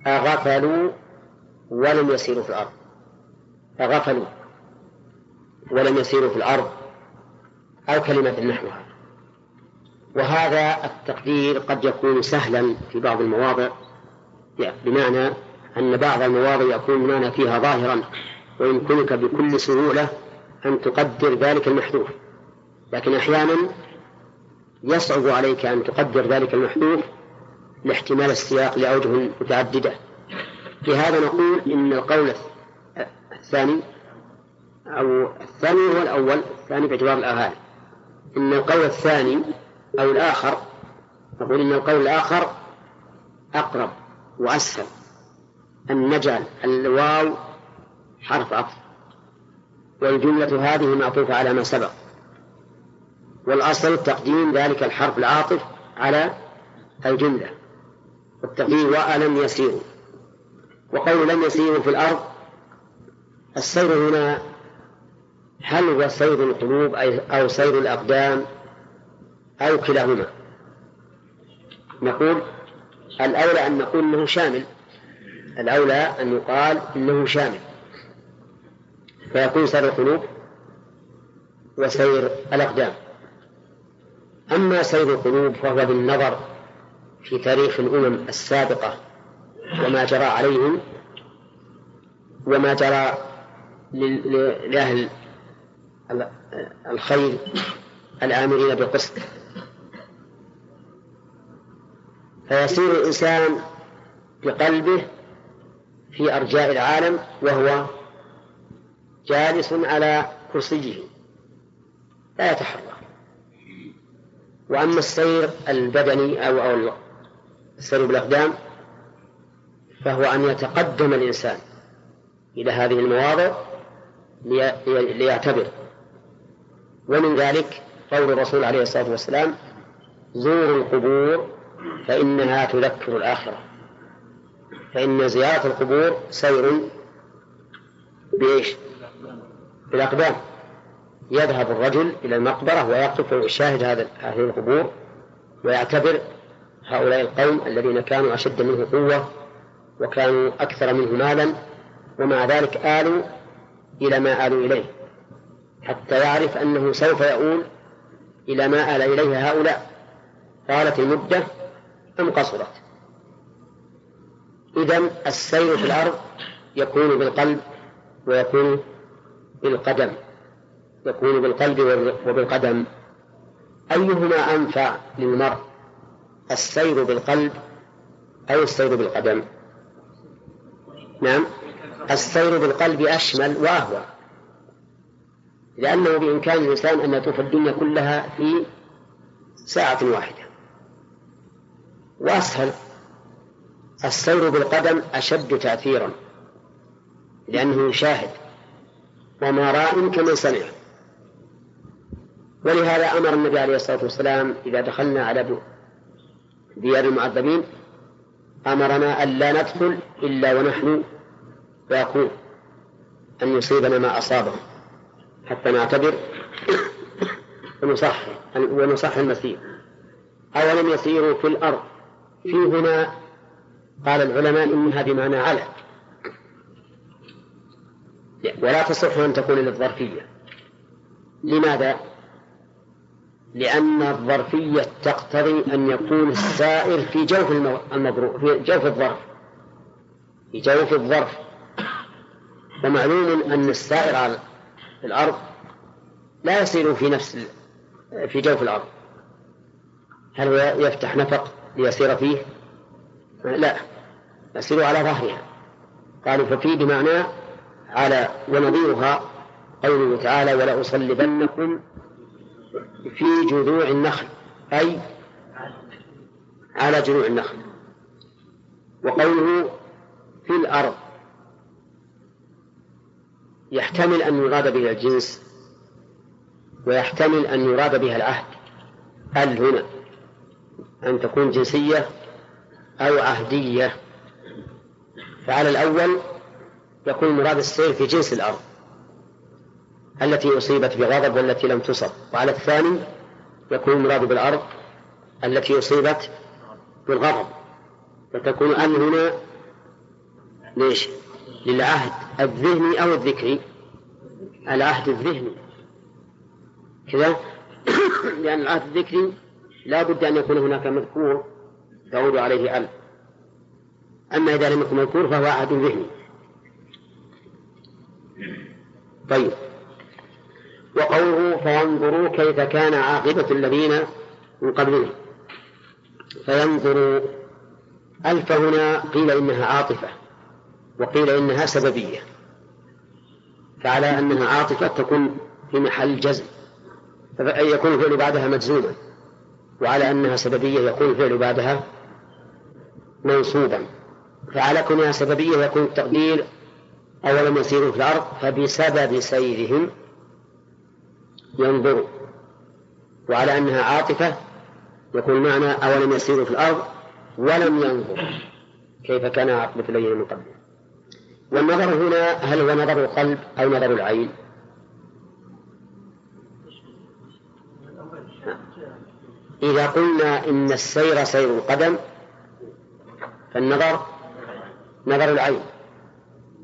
أغفلوا ولم يسيروا في الأرض. أغفلوا ولم يسيروا في الأرض أو كلمة نحوها. وهذا التقدير قد يكون سهلا في بعض المواضع بمعنى أن بعض المواضع يكون المعنى فيها ظاهرا. ويمكنك بكل سهولة أن تقدر ذلك المحذوف لكن أحيانا يصعب عليك أن تقدر ذلك المحذوف لاحتمال السياق لأوجه متعددة. في هذا نقول إن القول الثاني أو الثاني هو الأول الثاني باعتبار الآهال إن القول الثاني أو الآخر نقول إن القول الآخر أقرب وأسهل. أن نجعل الواو حرف عطف والجملة هذه معطوفة على ما سبق. والأصل تقديم ذلك الحرف العاطف على الجملة. والتقدير وألم يسيروا وقول لم يسيروا في الأرض السير هنا هل هو سير القلوب أو سير الأقدام أو كلاهما؟ نقول الأولى أن نقول أنه شامل. الأولى أن يقال إنه شامل. فيكون سير القلوب وسير الأقدام. أما سير القلوب فهو بالنظر في تاريخ الأمم السابقة وما جرى عليهم وما جرى لأهل الخير الآمرين بالقسط. فيسير الإنسان بقلبه في أرجاء العالم وهو جالس على كرسيه. لا يتحرك وأما السير البدني أو أو السير بالأقدام فهو أن يتقدم الإنسان إلى هذه المواضع ليعتبر. ومن ذلك قول الرسول عليه الصلاة والسلام زوروا القبور فإنها تذكر الآخرة. فإن زيارة القبور سير بإيش؟ بالأقدام يذهب الرجل إلى المقبرة ويقف ويشاهد هذا هذه القبور ويعتبر هؤلاء القوم الذين كانوا أشد منه قوة وكانوا أكثر منه مالا ومع ذلك آلوا إلى ما آلوا إليه حتى يعرف أنه سوف يؤول إلى ما آل إليه هؤلاء. طالت المدة أم قصرت؟ إذا السير في الأرض يكون بالقلب ويكون بالقدم يكون بالقلب وبالقدم. أيهما أنفع للمرء السير بالقلب أو السير بالقدم؟ نعم السير بالقلب أشمل وأهوى. لأنه بإمكان الإنسان أن يطوف الدنيا كلها في ساعة واحدة. وأسهل السير بالقدم أشد تأثيرا لأنه يشاهد وما راء كمن سمع. ولهذا أمر النبي عليه الصلاة والسلام إذا دخلنا على ديار المعذبين أمرنا ألا ندخل إلا ونحن باقون أن يصيبنا ما أصابهم حتى نعتبر ونصح ونصح المسير أولم يسيروا في الأرض؟ في هنا قال العلماء إنها بمعنى على ولا تصح أن تكون للظرفية. لماذا؟ لأن الظرفية تقتضي أن يكون السائر في جوف المضروب في جوف الظرف. في جوف الظرف. ومعلوم أن السائر على الأرض لا يسير في نفس في جوف الأرض. هل هو يفتح نفق ليسير فيه؟ لا يسير على ظهرها. قالوا ففي بمعنى على ونظيرها قوله تعالى ولأصلبنكم في جذوع النخل أي على جذوع النخل. وقوله في الأرض يحتمل أن يراد بها الجنس ويحتمل أن يراد بها العهد. ال هنا أن تكون جنسية أو عهدية؟ فعلى الأول يكون مراد السير في جنس الأرض التي أصيبت بغضب والتي لم تصب. وعلى الثاني يكون المراد بالأرض التي أصيبت بالغضب. فتكون أن هنا ليش؟ للعهد الذهني أو الذكري. العهد الذهني. كذا لأن العهد الذكري لا بد أن يكون هناك مذكور تعود عليه أل أما إذا لم يكن مذكور فهو عهد ذهني. طيب. وقوله فينظروا كيف كان عاقبة الذين من قبلهم. فينظروا ألف هنا قيل إنها عاطفة وقيل إنها سببية. فعلى أنها عاطفة تكون في محل جزم. يكون الفعل بعدها مجزوما. وعلى أنها سببية يكون الفعل بعدها منصوبا. فعلى كونها سببية يكون التقدير أولم يسيروا في الأرض فبسبب سيرهم ينظروا. وعلى أنها عاطفة يكون معنى أولم يسيروا في الأرض ولم ينظروا. كيف كان عاقبة الذين من قبلهم والنظر هنا هل هو نظر القلب أو نظر العين؟ إذا قلنا إن السير سير القدم فالنظر نظر العين.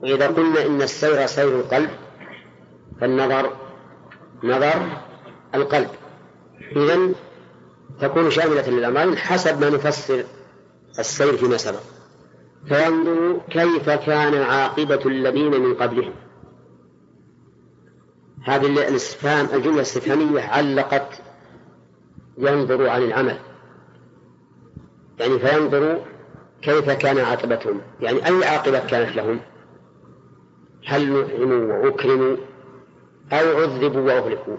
وإذا قلنا إن السير سير القلب فالنظر نظر القلب. إذن تكون شاملة للأمرين حسب ما نفسر السير فيما سبق. فينظر كيف كان عاقبة الذين من قبلهم. هذه الاستفهام الجملة الاستفهامية علقت ينظر عن العمل. يعني فينظر كيف كان عاقبتهم. يعني أي عاقبة كانت لهم؟ هل نعموا وأكرموا أو عذبوا وأهلكوا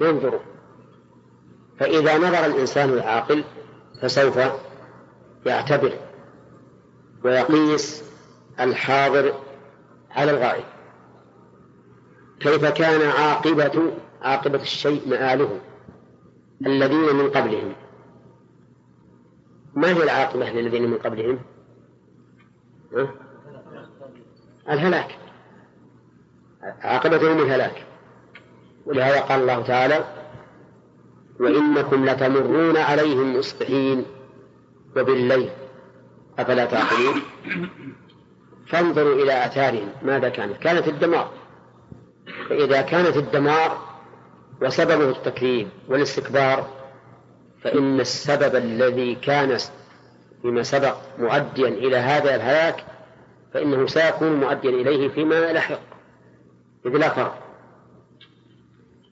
ينظروا فإذا نظر الإنسان العاقل فسوف يعتبر ويقيس الحاضر على الغائب كيف كان عاقبة عاقبة الشيء مآله الذين من قبلهم ما هي العاقبة للذين من قبلهم؟ ها؟ الهلاك. عاقبتهم الهلاك. ولهذا قال الله تعالى وإنكم لتمرون عليهم مصبحين وبالليل. أفلا تعقلون؟ فانظروا إلى آثارهم. ماذا كانت؟ كانت الدمار. فإذا كانت الدمار وسببه التكذيب والاستكبار فإن السبب الذي كان فيما سبق مؤديا إلى هذا الهلاك فإنه سيكون مؤديا إليه فيما لحق إذ لا فرق.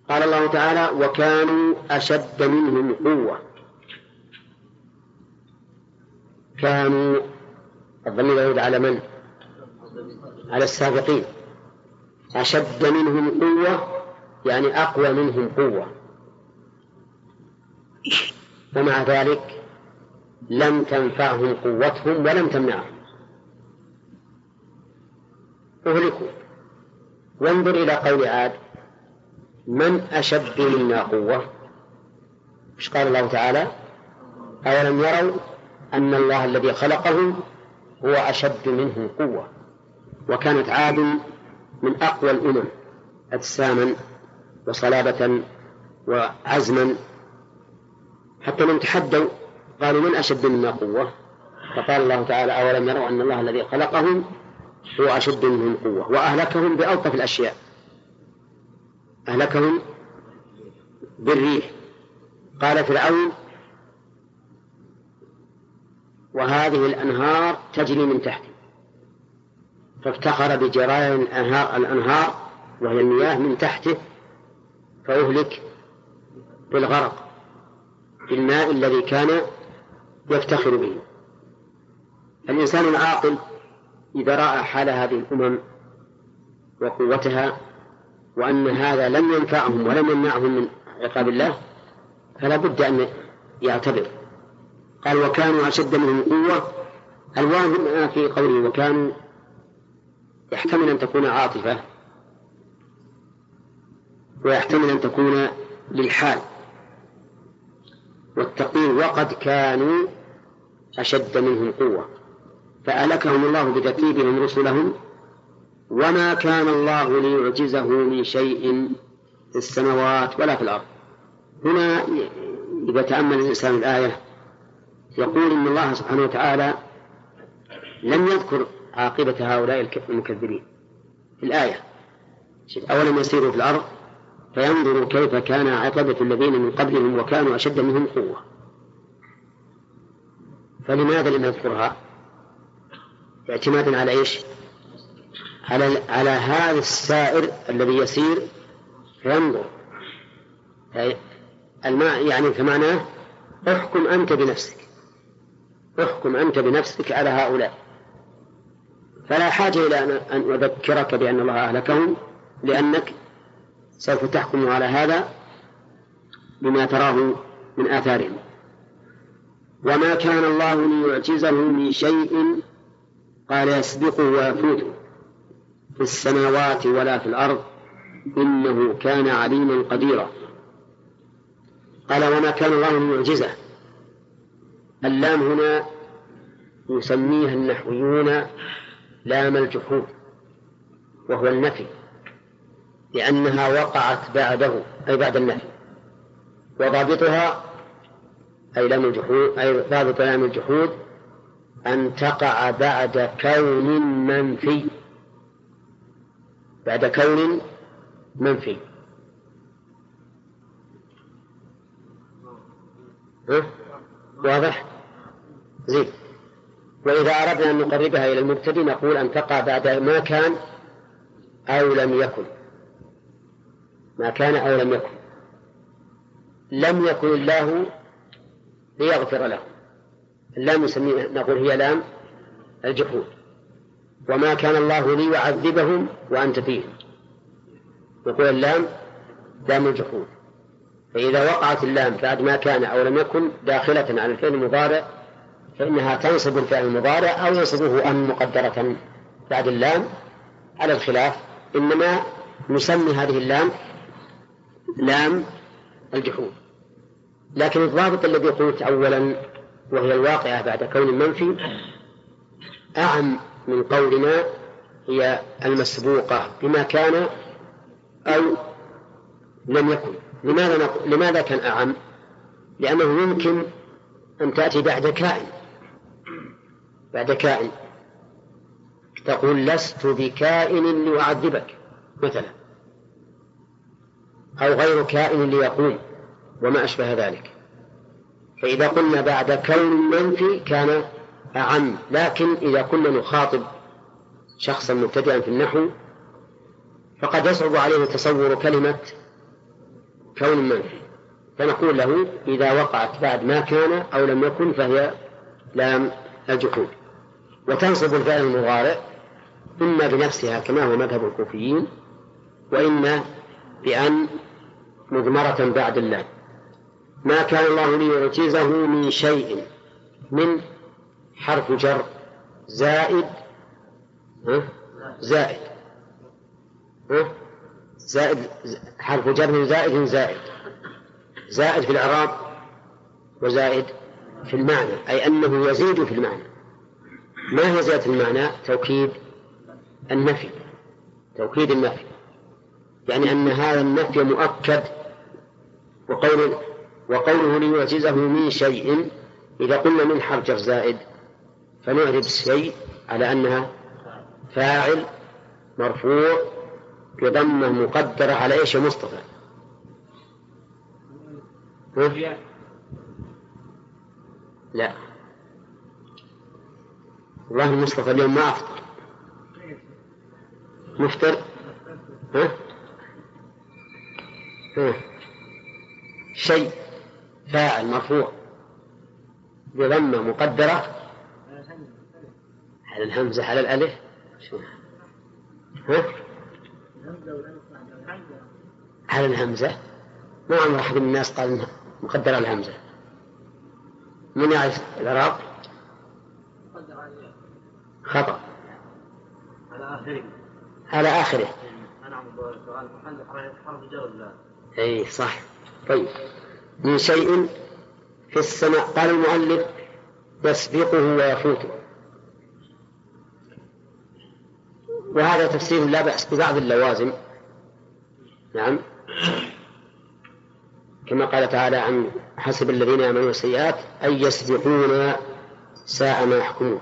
قال الله تعالى وكانوا أشد منهم قوة. كانوا الضمير يعود على من؟ على السابقين. أشد منهم قوة يعني أقوى منهم قوة. ومع ذلك لم تنفعهم قوتهم ولم تمنعهم. أهلكوا وانظر إلى قول عاد من أشد منا قوة؟ إيش قال الله تعالى؟ أولم يروا أن الله الذي خلقهم هو أشد منهم قوة؟ وكانت عاد من أقوى الأمم أجساما وصلابة وعزما. حتى من تحدوا قالوا من أشد منا قوة؟ فقال الله تعالى أولم يروا أن الله الذي خلقهم هو أشد منهم قوة. وأهلكهم بألطف الأشياء. أهلكهم بالريح. قال فرعون وهذه الأنهار تجري من تحته فافتخر الأنهار, الأنهار وهي المياه من تحته فأهلك بالغرق بالماء الذي كان يفتخر به. الإنسان العاقل إذا رأى حال هذه الأمم وقوتها وأن هذا لم ينفعهم ولم يمنعهم من عقاب الله فلا بد أن يعتبر. قال وكانوا أشد منهم قوة. الواو في قوله وكانوا يحتمل أن تكون عاطفة ويحتمل أن تكون للحال. والتقدير وقد كانوا أشد منهم قوة. فأهلكهم الله بتكذيبهم رسلهم وما كان الله ليعجزه من شيء في السماوات ولا في الأرض. هنا إذا تأمل الإنسان الآية يقول إن الله سبحانه وتعالى لم يذكر عاقبة هؤلاء المكذبين. في الآية. أولم يسيروا في الأرض فينظروا كيف كان عاقبة الذين من قبلهم وكانوا أشد منهم قوة. فلماذا لم يذكرها؟ اعتمادا على إيش؟ على على هذا السائر الذي يسير فينظر الماء يعني فمعناه احكم أنت بنفسك. احكم أنت بنفسك على هؤلاء. فلا حاجة إلى أن أذكرك بأن الله أهلكهم لأنك سوف تحكم على هذا بما تراه من آثارهم. وما كان الله ليعجزه من شيء قال يسبقه ويفوته في السماوات ولا في الأرض إنه كان عليما قديرا. قال وما كان الله ليعجزه. اللام هنا يسميها النحويون لام الجحود وهو النفي لأنها وقعت بعده أي بعد النفي. وضابطها أي لام الجحود أي ضابط لام الجحود أن تقع بعد كون منفي. بعد كون منفي. ها؟ واضح؟ زين. وإذا أردنا أن نقربها إلى المبتدئ نقول أن تقع بعد ما كان أو لم يكن. ما كان أو لم يكن. لم يكن الله ليغفر له. اللام نسميه نقول هي لام الجحود. وما كان الله ليعذبهم وأنت فيهم. نقول اللام لام الجحود. فإذا وقعت اللام بعد ما كان أو لم يكن داخلة على الفعل المضارع فإنها تنصب الفعل المضارع أو ينصبه أن مقدرة بعد اللام. على الخلاف إنما نسمي هذه اللام لام الجحود. لكن الضابط الذي قلت أولا وهي الواقعة بعد كون منفي أعم من قولنا هي المسبوقة بما كان أو لم يكن. لماذا نقول لماذا كان أعم؟ لأنه يمكن أن تأتي بعد كائن. بعد كائن. تقول لست بكائن لأعذبك مثلا. أو غير كائن ليقوم وما أشبه ذلك. فإذا قلنا بعد كون منفي كان أعم لكن إذا كنا نخاطب شخصا مبتدئا في النحو فقد يصعب عليه تصور كلمة كون منفي. فنقول له إذا وقعت بعد ما كان أو لم يكن فهي لام الجحود. وتنصب الفعل المضارع إما بنفسها كما هو مذهب الكوفيين وإما بأن مضمرة بعد اللام. ما كان الله ليعجزه من شيء من حرف جر زائد زائد زائد حرف جر زائد زائد زائد في الإعراب وزائد في المعنى أي أنه يزيد في المعنى. ما هي زيادة المعنى؟ توكيد النفي توكيد النفي يعني أن هذا النفي مؤكد وقول وقوله ليعجزه من شيء إذا قلنا من حرف جر زائد فنعرب الشيء على أنها فاعل مرفوع بضمة مقدرة على إيش يا مصطفى؟ لا والله مصطفى اليوم ما أفطر مفطر ها؟ ها؟ شيء فاعل مرفوع بضمة مقدرة. على الهمزة على الألف. ها؟ على الهمزة. ما عمر أحد من الناس قال مقدر على الهمزة. من يعرف العراق؟ خطأ. على آخره. على آخره أي صح. طيب. من شيء في السماء. قال المؤلف يسبقه ويفوته. وهذا تفسير لا بأس ببعض اللوازم. نعم. كما قال تعالى عن حسب الذين يعملون السيئات أن يسبقونا ساء ما يحكمون.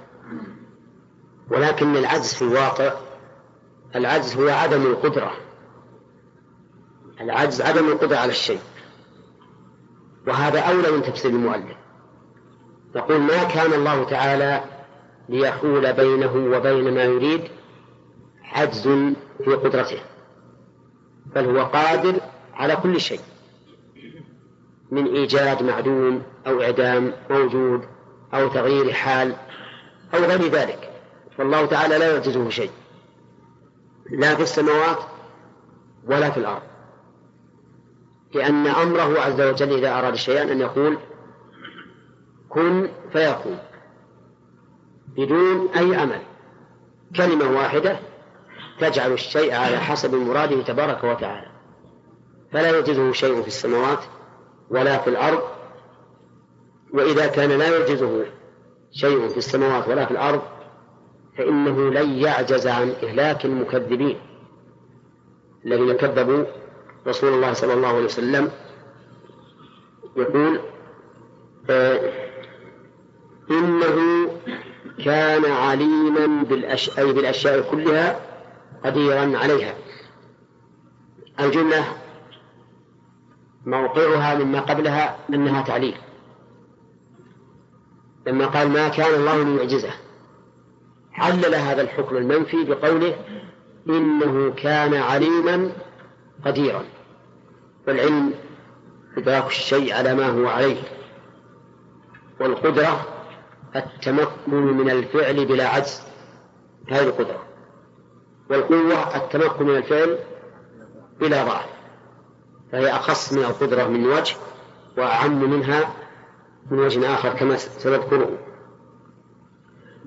ولكن العجز في الواقع العجز هو عدم القدرة. العجز عدم القدرة على الشيء. وهذا أولى من تفسير المؤلف. يقول ما كان الله تعالى ليحول بينه وبين ما يريد عجز في قدرته بل هو قادر على كل شيء من إيجاد معدوم أو إعدام موجود أو تغيير حال أو غير ذلك. فالله تعالى لا يعجزه شيء لا في السماوات ولا في الأرض. لأن أمره عز وجل إذا أراد شيئا أن يقول كن فيكون بدون أي عمل. كلمة واحدة تجعل الشيء على حسب مراده تبارك وتعالى. فلا يجزه شيء في السماوات ولا في الأرض وإذا كان لا يعجزه شيء في السماوات ولا في الأرض فإنه لن يعجز عن إهلاك المكذبين الذين كذبوا رسول الله صلى الله عليه وسلم يقول آه إنه كان عليما بالأش... أي بالأشياء كلها قديرا عليها. الجملة موقعها مما قبلها أنها تعليل. لما قال ما كان الله ليعجزه علل هذا الحكم المنفي بقوله إنه كان عليما قديرا. والعلم إدراك الشيء على ما هو عليه والقدرة التمكن من الفعل بلا عجز هذه القدرة. والقوة التمكن من الفعل بلا ضعف فهي أخص من القدرة من وجه وأعم منها من وجه آخر كما سنذكره.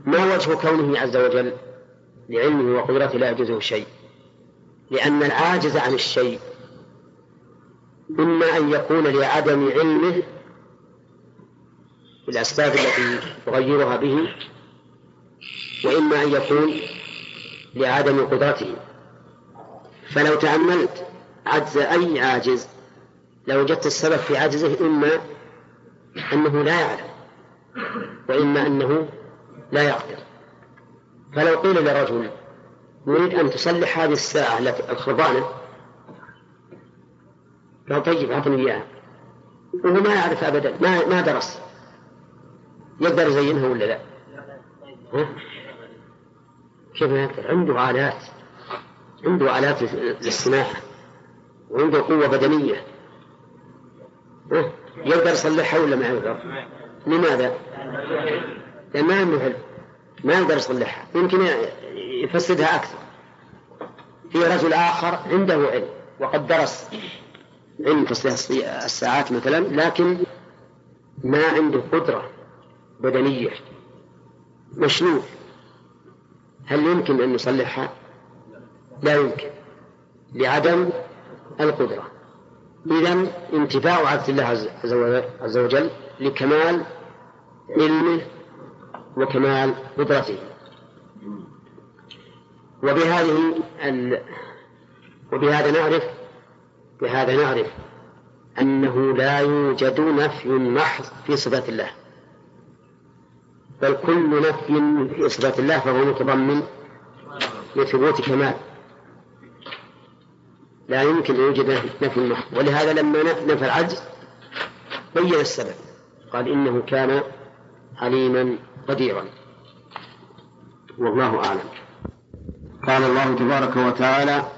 ما وجه كونه عز وجل لعلمه وقدرته لا يجوزه شيء لأن العاجز عن الشيء إما أن يكون لعدم علمه بالأسباب التي تغيرها به وإما أن يكون لعدم قدرته. فلو تأملت عجز أي عاجز لوجدت السبب في عجزه إما أنه لا يعلم وإما أنه لا يقدر. فلو قيل لرجل نريد أن تصلح هذه الساعة الخربانة قال طيب أعطني إياها وهو ما يعرف أبدا ما ما درس يقدر يزينها ولا لا؟ ها؟ كيف يقدر؟ عنده آلات عنده آلات للصناعة وعنده قوة بدنية ها؟ يقدر يصلحها ولا ما يقدر؟ لماذا؟ لأن ما عنده علم ما يقدر يصلحها يمكن يفسدها أكثر في رجل آخر عنده علم وقد درس علم تصليح الساعات مثلا لكن ما عنده قدرة بدنية. مشنوع. هل يمكن أن يصلحها؟ لا يمكن. لعدم القدرة. إذا انتفاء عبد الله عز وجل لكمال علمه وكمال قدرته. وبهذه ال... وبهذا نعرف بهذا نعرف أنه لا يوجد نفي محض في صفات الله. بل كل نفي في صفات الله فهو متضمن لثبوت كمال. لا يمكن أن يوجد نفي محض. ولهذا لما نفى العجز بين السبب. قال إنه كان عليما قديرا. والله أعلم. قال الله تبارك وتعالى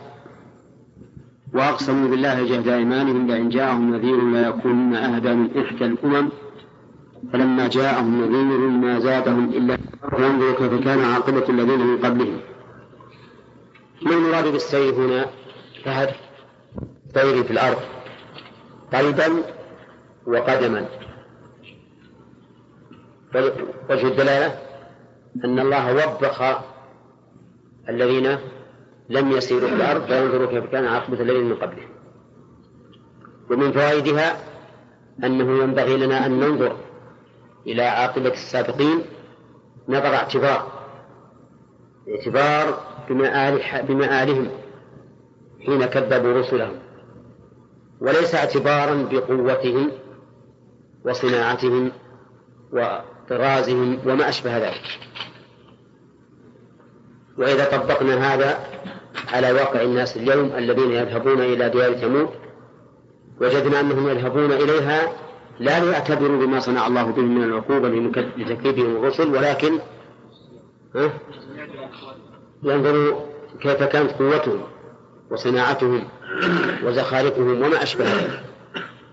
وأقسموا بالله جهد أيمانهم لئن جاءهم نذير لا يكونن أهدى من إحدى الأمم. فلما جاءهم نذير ما زادهم إلا ينظروا كيف كان عاقبة الذين من قبلهم. ما المراد بالسير هنا؟ فهد سير في الأرض. قلبا وقدما. وجه الدلالة أن الله وبخ الذين لم يسيروا في الأرض فينظروا كيف كان عاقبة الذين من قبلهم ومن فوائدها أنه ينبغي لنا أن ننظر إلى عاقبة السابقين نظر اعتبار اعتبار بمآل بمآلهم حين كذبوا رسلهم وليس اعتبارا بقوتهم وصناعتهم وطرازهم وما أشبه ذلك. وإذا طبقنا هذا على واقع الناس اليوم الذين يذهبون إلى ديار ثمود. وجدنا أنهم يذهبون إليها لا ليعتبروا بما صنع الله بهم من العقوبة لتكذيبهم الرسل ولكن ينظروا كيف كانت قوتهم وصناعتهم وزخارفهم وما أشبه ذلك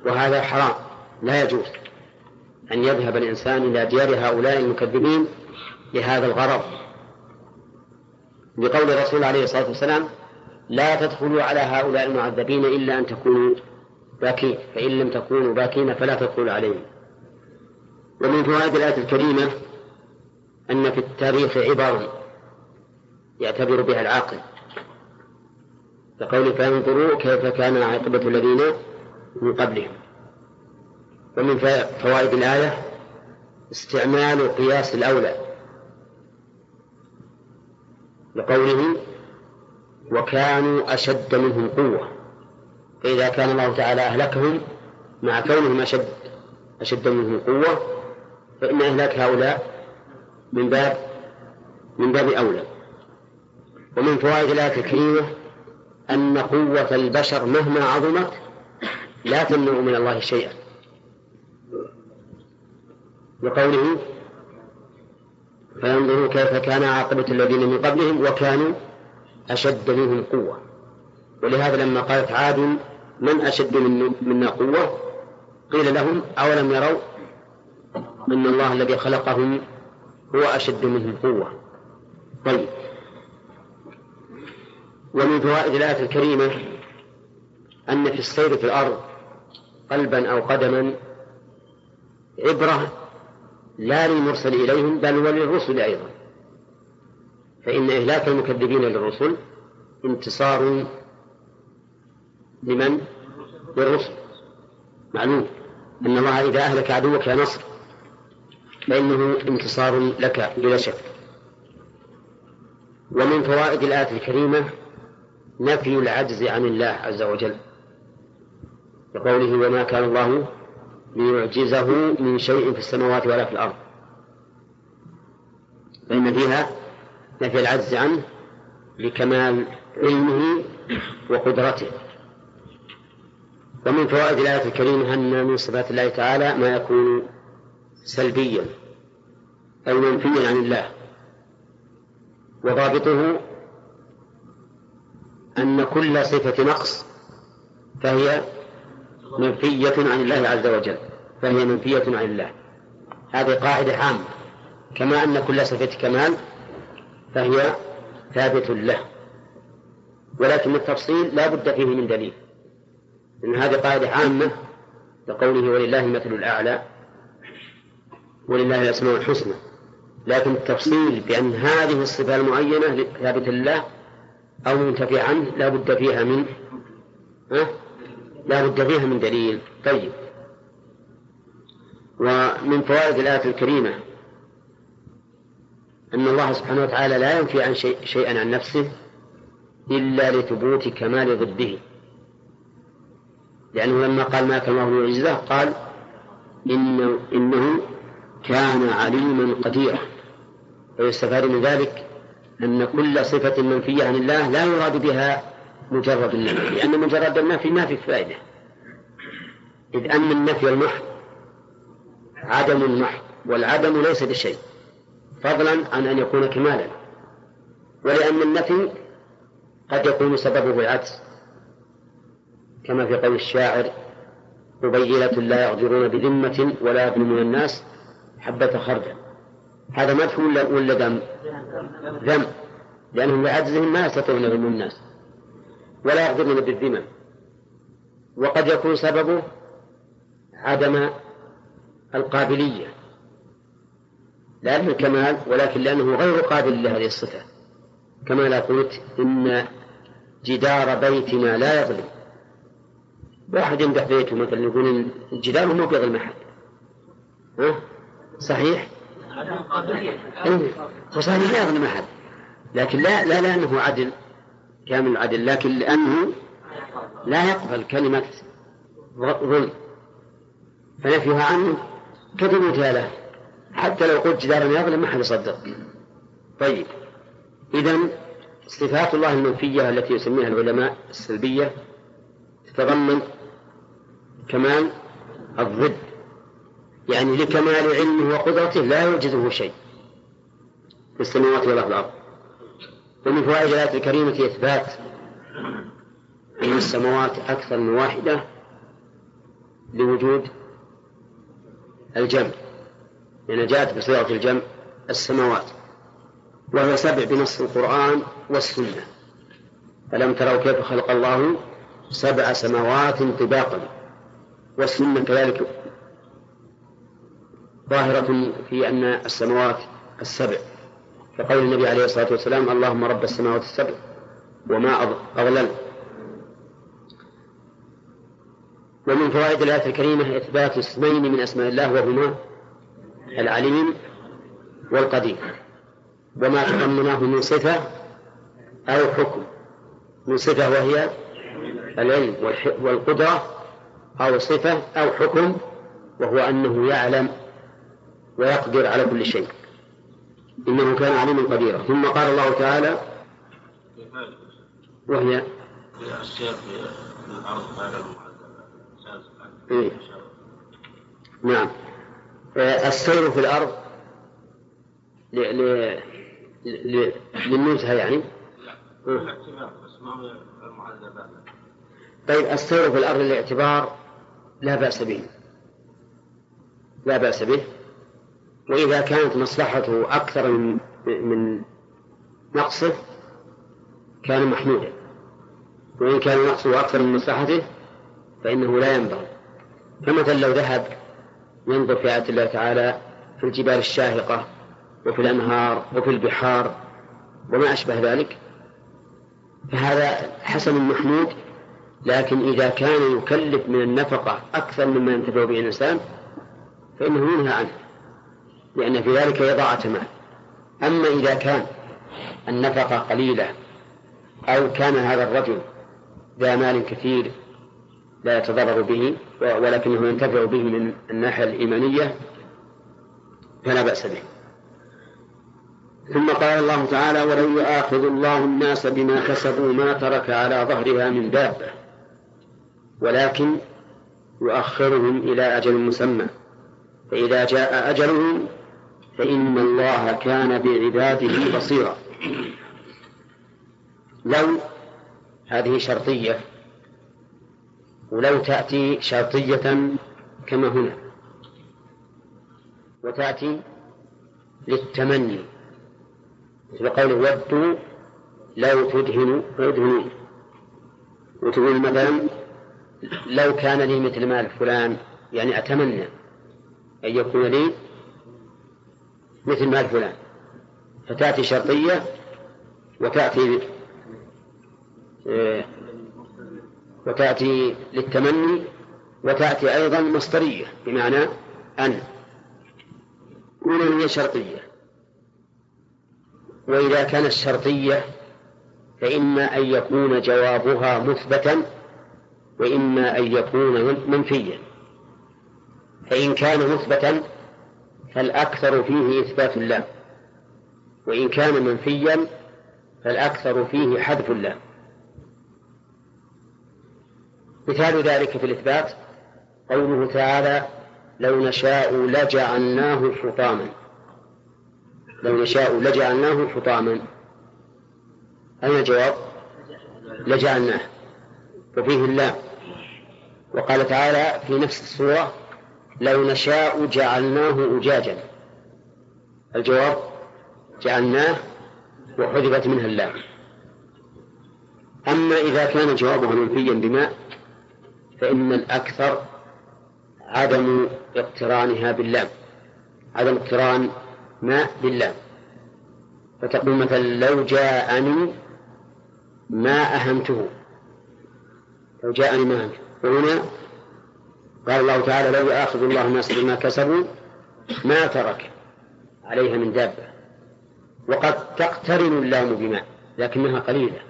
وهذا حرام لا يجوز أن يذهب الإنسان إلى ديار هؤلاء المكذبين لهذا الغرض. لقول الرسول عليه الصلاة والسلام لا تدخلوا على هؤلاء المعذبين إلا أن تكونوا باكين فإن لم تكونوا باكين فلا تدخلوا عليهم. ومن فوائد الآية الكريمة أن في التاريخ عبر يعتبر بها العاقل. كقول فانظروا كيف كان عاقبة الذين من قبلهم. ومن فوائد الآية استعمال قياس الأولى. لقوله وكانوا أشد منهم قوة فإذا كان الله تعالى أهلكهم مع كونهم أشد أشد منهم قوة فإن إهلاك هؤلاء من باب من باب أولى. ومن فوائد الآية الكريمة أن قوة البشر مهما عظمت لا تمنع من الله شيئا. لقوله فينظروا كيف كان عاقبة الذين من قبلهم وكانوا أشد منهم قوة. ولهذا لما قالت عاد من أشد منا قوة؟ قيل لهم أولم يروا أن الله الذي خلقهم هو أشد منهم قوة. طيب. ومن فوائد الآية الكريمة أن في السير في الأرض قلبا أو قدما عبرة لا للمرسل إليهم بل وللرسل أيضا. فإن إهلاك المكذبين للرسل انتصار لمن؟ للرسل. معلوم أن الله إذا أهلك عدوك يا نصر فإنه انتصار لك بلا شك. ومن فوائد الآية الكريمة نفي العجز عن الله عز وجل بقوله وما كان الله ليعجزه من شيء في السماوات ولا في الأرض. فإن فيها نفي العجز عنه لكمال علمه وقدرته. ومن فوائد الآية الكريمة أن من صفات الله تعالى ما يكون سلبيا أو منفيا عن الله. وضابطه أن كل صفة نقص فهي منفية عن الله عز وجل. فهي منفية عن الله. هذه قاعدة عامة. كما أن كل صفة كمال فهي ثابت له. ولكن التفصيل لا بد فيه من دليل. إن هذه قاعدة عامة لقوله ولله المثل الأعلى ولله الأسماء الحسنى. لكن التفصيل بأن هذه الصفة المعينة ثابتة لله أو منتفي عنه لا بد فيها من؟ لا بد فيها من دليل. طيب. ومن فوائد الآية الكريمة أن الله سبحانه وتعالى لا ينفي عن شيء شيئا عن نفسه إلا لثبوت كمال ضده. لأنه لما قال ما كان الله يعجزه قال إنه, إنه كان عليما قديرا. ويستفاد من ذلك أن كل صفة منفية عن الله لا يراد بها مجرد النفي لأن مجرد النفي ما في فائدة. إذ أن النفي المحض عدم محض والعدم ليس بشيء فضلا عن أن يكون كمالا. ولأن النفي قد يكون سببه العجز كما في قول الشاعر قبيلة لا يغدرون بذمة ولا يظلمون الناس حبة خردل هذا مدح ولا ولا ذم؟ ذم لأنهم لعجزهم ما يستطيعون يظلمون الناس. ولا يقدرون بالذمم وقد يكون سببه عدم القابلية. لا للكمال ولكن لأنه غير قابل لهذه الصفة. كما لا قلت إن جدار بيتنا لا يظلم. واحد يمدح بيته مثلا يقول الجدار مو بيظلم أحد. ها؟ صحيح؟ إيه، صحيح لا يظلم أحد. لكن لا لا لأنه عدل كامل العدل لكن لأنه لا يقبل كلمة ظلم. فنفيها عنه كثبوتها له. حتى لو قلت جدارا يظلم ما حد يصدق. طيب. إذا صفات الله المنفية التي يسميها العلماء السلبية تتضمن كمال الضد. يعني لكمال علمه وقدرته لا يوجده شيء في السماوات ولا في الأرض ومن فوائد الآية الكريمة إثبات أن السماوات أكثر من واحدة لوجود الجمع لأن جاءت بصيغة الجمع السماوات وهي سبع بنص القرآن والسنة. ألم تروا كيف خلق الله سبع سماوات طباقا والسنة كذلك ظاهرة في أن السماوات السبع. كقول النبي عليه الصلاة والسلام اللهم رب السماوات السبع وما أضلل. ومن فوائد الآية الكريمة إثبات اسمين من أسماء الله وهما العليم والقدير. وما تضمناه من صفة أو حكم. من صفة وهي العلم والقدرة أو صفة أو حكم وهو أنه يعلم ويقدر على كل شيء. إنه كان عليما قديرا. ثم قال الله تعالى وهي السير في الأرض نعم. آه، السير في الأرض ل... ل... ل... للنزهة يعني؟ طيب السير في الأرض للاعتبار لا بأس به. لا بأس به. وإذا كانت مصلحته أكثر من من نقصه كان محمودا. وإن كان نقصه أكثر من مصلحته فإنه لا ينبغي. فمثلا لو ذهب ينظر في آيات الله تعالى في الجبال الشاهقة وفي الأنهار وفي البحار وما أشبه ذلك فهذا حسن محمود لكن إذا كان يكلف من النفقة أكثر مما ينتفع به الإنسان فإنه ينهى عنه لأن في ذلك إضاعة مال. أما إذا كان النفقة قليلة أو كان هذا الرجل ذا مال كثير لا يتضرر به ولكنه ينتفع به من الناحية الإيمانية فلا بأس به. ثم قال الله تعالى ولو يؤاخذ الله الناس بما كسبوا ما ترك على ظهرها من دابة ولكن يؤخرهم إلى أجل مسمى. فإذا جاء أجلهم فإن الله كان بعباده بصيرا. لو هذه شرطية ولو تأتي شرطية كما هنا. وتأتي للتمني. مثل قوله ودوا لو تدهن فيدهنون. وتقول مثلا لو كان لي مثل مال فلان يعني أتمنى أن يكون لي مثل مال فلان. فتأتي شرطية وتأتي آه، وتأتي للتمني وتأتي أيضا مصدرية بمعنى أن. أولى هي شرطية وإذا كانت شرطية فإما أن يكون جوابها مثبتا وإما أن يكون منفيا. فإن كان مثبتا فالأكثر فيه إثبات الله. وإن كان منفيا فالأكثر فيه حذف الله. مثال ذلك في الإثبات قوله تعالى لو نشاء لجعلناه حطاما. لو نشاء لجعلناه حطاما. أين الجواب؟ لجعلناه. وفيه اللام. وقال تعالى في نفس السورة لو نشاء جعلناه أجاجا. الجواب جعلناه وحذفت منها اللام. أما إذا كان جوابها منفيا بماء فإن الأكثر عدم اقترانها باللام. عدم اقتران ماء باللام. فتقول مثلا لو جاءني ما أهمته. لو جاءني ما أهمته. وهنا قال الله تعالى لو يؤاخذ الله الناس بما كسبوا ما ترك عليها من دابة. وقد تقترن اللام بماء لكنها قليلة.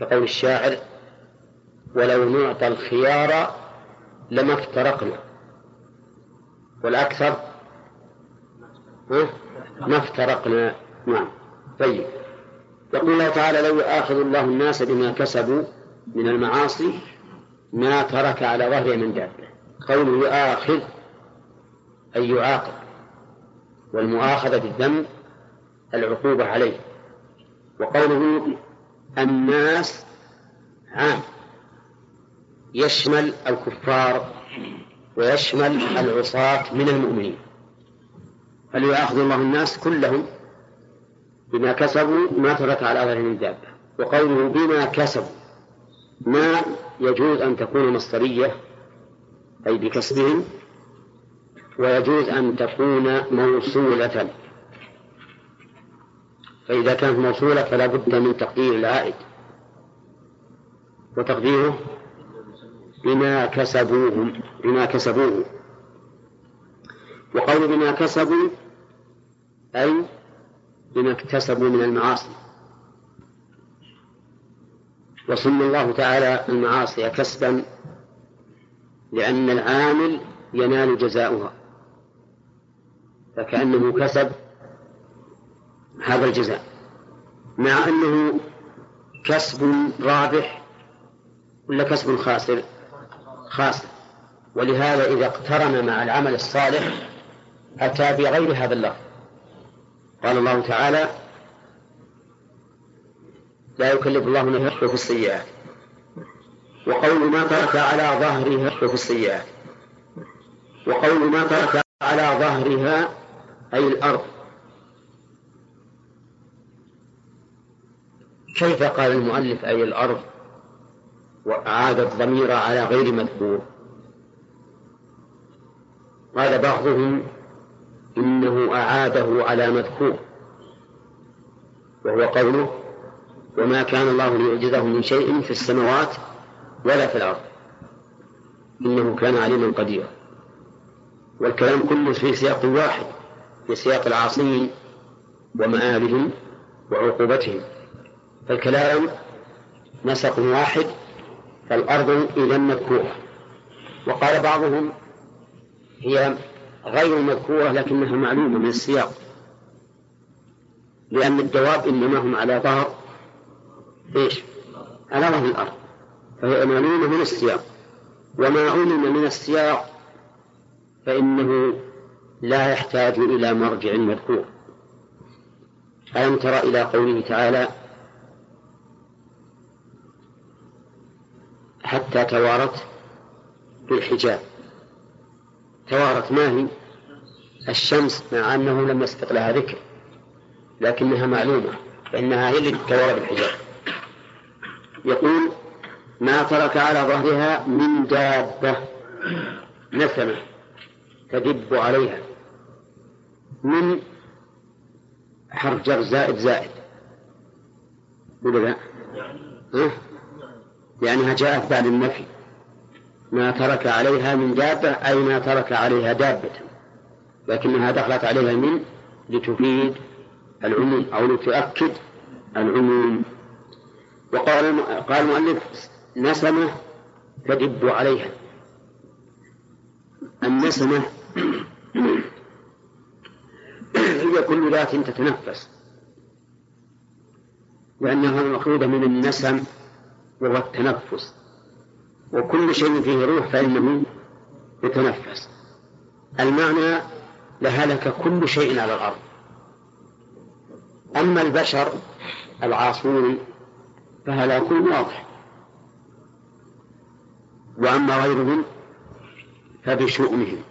كقول الشاعر ولو نعطى الخيار لما افترقنا. والأكثر؟ ما افترقنا نعم. طيب. يقول الله تعالى لو يؤاخذ الله الناس بما كسبوا من المعاصي ما ترك على ظهره من دابة قوله يؤاخذ أي يعاقب. والمؤاخذة بالذنب العقوبة عليه. وقوله الناس عام. يشمل الكفار ويشمل العصاة من المؤمنين. فليؤاخذ الله الناس كلهم بما كسبوا ما ترك على أثر من دابة وقوله بما كسبوا ما يجوز أن تكون مصدرية أي بكسبهم ويجوز أن تكون موصولة. فإذا كانت موصولة فلا بد من تقدير العائد. وتقديره بما كسبوه بما كسبوه. وقول بما كسبوا أي بما اكتسبوا من المعاصي. وسمى الله تعالى المعاصي كسبا لأن العامل ينال جزاؤها. فكأنه كسب هذا الجزاء. مع أنه كسب رابح ولا كسب خاسر؟ خاسر ولهذا إذا اقترن مع العمل الصالح أتى بغير هذا اللفظ. قال الله تعالى لا يكلف الله نفسا في السيئات. وقول ما ترك على ظهرها في السيئات. وقول ما ترك على ظهرها أي الأرض. كيف قال المؤلف أي الأرض؟ وأعاد الضمير على غير مذكور. قال بعضهم إنه أعاده على مذكور. وهو قوله وما كان الله ليعجزه من شيء في السماوات ولا في الأرض. إنه كان عليما قديرا والكلام كله في سياق واحد في سياق العاصين ومآلهم وعقوبتهم. فالكلام نسق واحد فالأرض إذا مذكورة. وقال بعضهم هي غير مذكورة لكنها معلومة من السياق. لأن الدواب إنما هم على ظهر إيش؟ على ظهر الأرض. فهي معلومة من السياق. وما علم من السياق فإنه لا يحتاج إلى مرجع مذكور. ألم تر إلى قوله تعالى حتى توارت بالحجاب. توارت ما هي؟ الشمس مع أنه لم يسبق لها ذكر لكنها معلومة فإنها هي التي توارت بالحجاب. يقول ما ترك على ظهرها من دابة. نسمة تدب عليها. من حرف جر زائد زائد. ولا لا؟ ها؟ لأنها جاءت بعد النفي. ما ترك عليها من دابة أي ما ترك عليها دابة. لكنها دخلت عليها من لتفيد العموم أو لتؤكد العموم. وقال قال المؤلف نسمة تدب عليها. النسمة هي كل ذات تتنفس. لأنها مأخوذة من النسم وهو التنفس وكل شيء فيه روح فإنه يتنفس. المعنى لهلك كل شيء على الأرض. أما البشر العاصون فهلاكهم واضح. وأما غيرهم فبشؤمهم.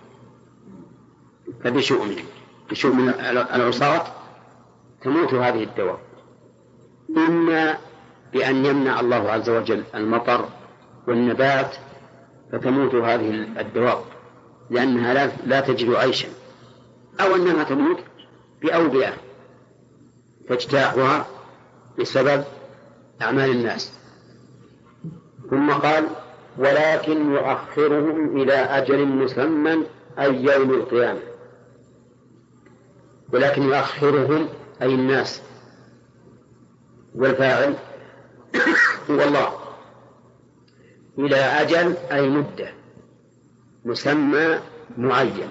فبشؤمهم. بشؤم العصاة تموت هذه الدواب إما بأن يمنع الله عز وجل المطر والنبات فتموت هذه الدواب لأنها لا, لا تجد عيشا. أو أنها تموت بأوبئة تجتاحها بسبب أعمال الناس. ثم قال ولكن يؤخرهم إلى أجل مسمى أي يوم القيامة. ولكن يؤخرهم أي الناس. والفاعل هو الله. إلى أجل أي مدة. مسمى معين.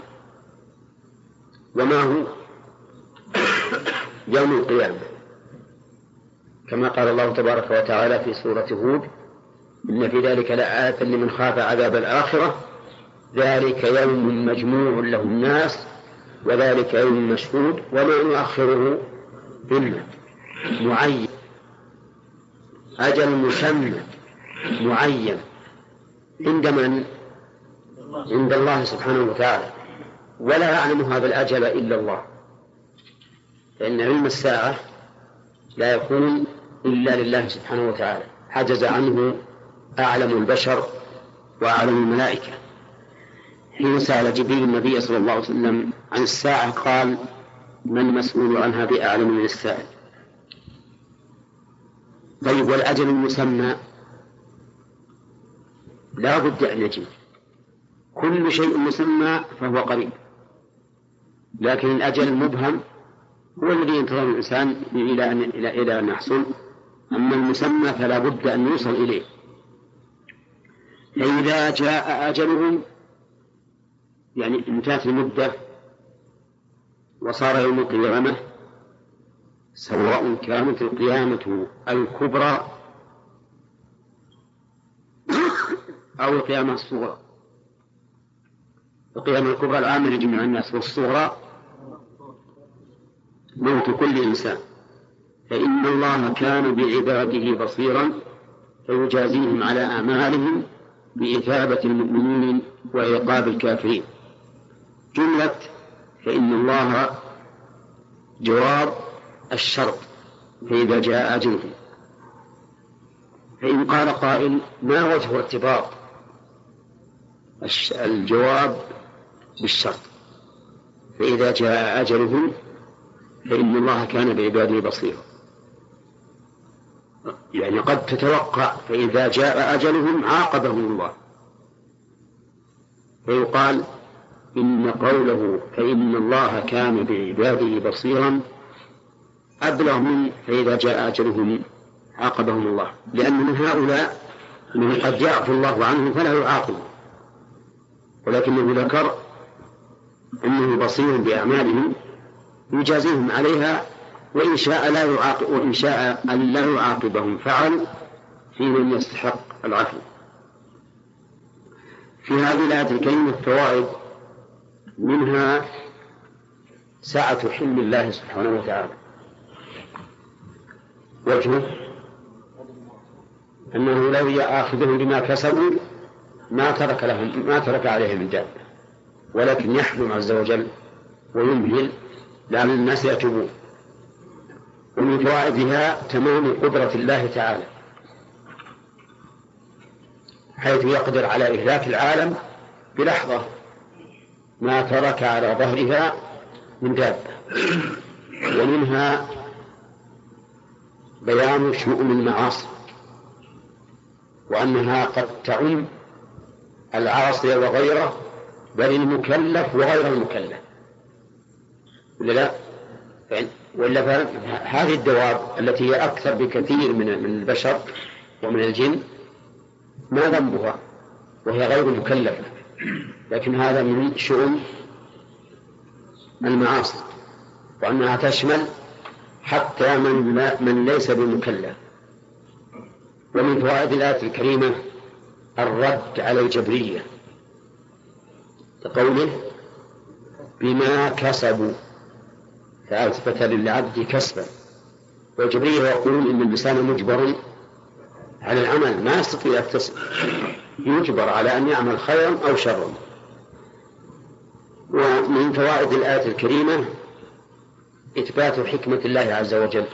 وما هو؟ يوم القيامة. كما قال الله تبارك وتعالى في سورة هود إن في ذلك لآية لمن خاف عذاب الآخرة. ذلك يوم مجموع له الناس وذلك يوم مشهود وما يؤخره إلا معين. أجل مسمى معين عند من؟ عند الله سبحانه وتعالى. ولا يعلم هذا الأجل إلا الله. فإن علم الساعة لا يكون إلا لله سبحانه وتعالى. حجز عنه أعلم البشر وأعلم الملائكة. حين سأل جبريل النبي صلى الله عليه وسلم عن الساعة قال من المسؤول عنها بأعلم من السائل؟ طيب والأجل المسمى؟ لا بد أن يجب. كل شيء مسمى فهو قريب. لكن الأجل المبهم هو الذي ينتظر الإنسان إلى أن إلى إلى أن يحصل. أما المسمى فلا بد أن يوصل إليه. فإذا جاء أجلهم يعني انتهت المدة وصار يوم القيامة سواء كانت القيامة الكبرى. أو القيامة الصغرى. القيامة الكبرى العامة لجميع الناس والصغرى موت كل إنسان. فإن الله كان بعباده بصيرا فيجازيهم على أعمالهم بإثابة المؤمنين وعقاب الكافرين. جملة فإن الله جواب الشرط فإذا جاء أجله. فإن قال قائل ما وجه ارتباط؟ الجواب بالشرط. فإذا جاء أجلهم فإن الله كان بعباده بصيرا. يعني قد تتوقع فإذا جاء أجلهم عاقبهم الله. فيقال إن قوله فإن الله كان بعباده بصيرا أبلغ من فإذا جاء أجلهم عاقبهم الله. لأن من هؤلاء من قد يعفو الله عنهم فلا يعاقب ولكنه ذكر أنه بصير بأعمالهم يجازيهم عليها وإن شاء لا يعاقب وإن شاء أن لا يعاقبهم. فعل في من يستحق العفو. في هذه الآية الكريمة فوائد منها سعة حلم الله سبحانه وتعالى. وجهه أنه لو يأخذهم بما كسبوا ما ترك لهم ما ترك عليهم من دابة ولكن يحلم عز وجل ويمهل لأن الناس يتوبون. ومن فوائدها تمام قدرة الله تعالى. حيث يقدر على إهلاك العالم بلحظة ما ترك على ظهرها من دابة. ومنها بيان شؤون المعاصي وأنها قد تعم العاصي وغيره بل المكلف وغير المكلف. ولا لا؟ ولا هذه الدواب التي هي أكثر بكثير من من البشر ومن الجن ما ذنبها؟ وهي غير مكلفة. لكن هذا من شؤون المعاصي وأنها تشمل حتى من من ليس بمكلف. ومن فوائد الآية الكريمة الرد على الجبرية كقوله بما كسبوا. فأثبت للعبد كسبا. والجبرية يقولون إن الإنسان مجبر على العمل ما يستطيع يكتسب. يجبر على أن يعمل خيرا أو شرا. ومن فوائد الآية الكريمة إثبات حكمة الله عز وجل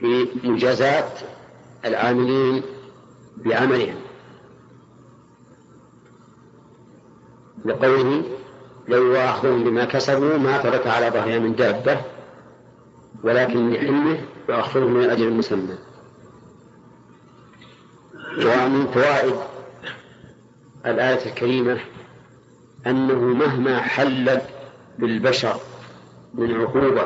في العاملين بعملهم. لقوله لو يؤاخذهم بما كسبوا ما ترك على ظهرها من دابة ولكن لحلمه يؤخرهم من أجل مسمى ومن فوائد الآية الكريمة أنه مهما حل بالبشر من عقوبة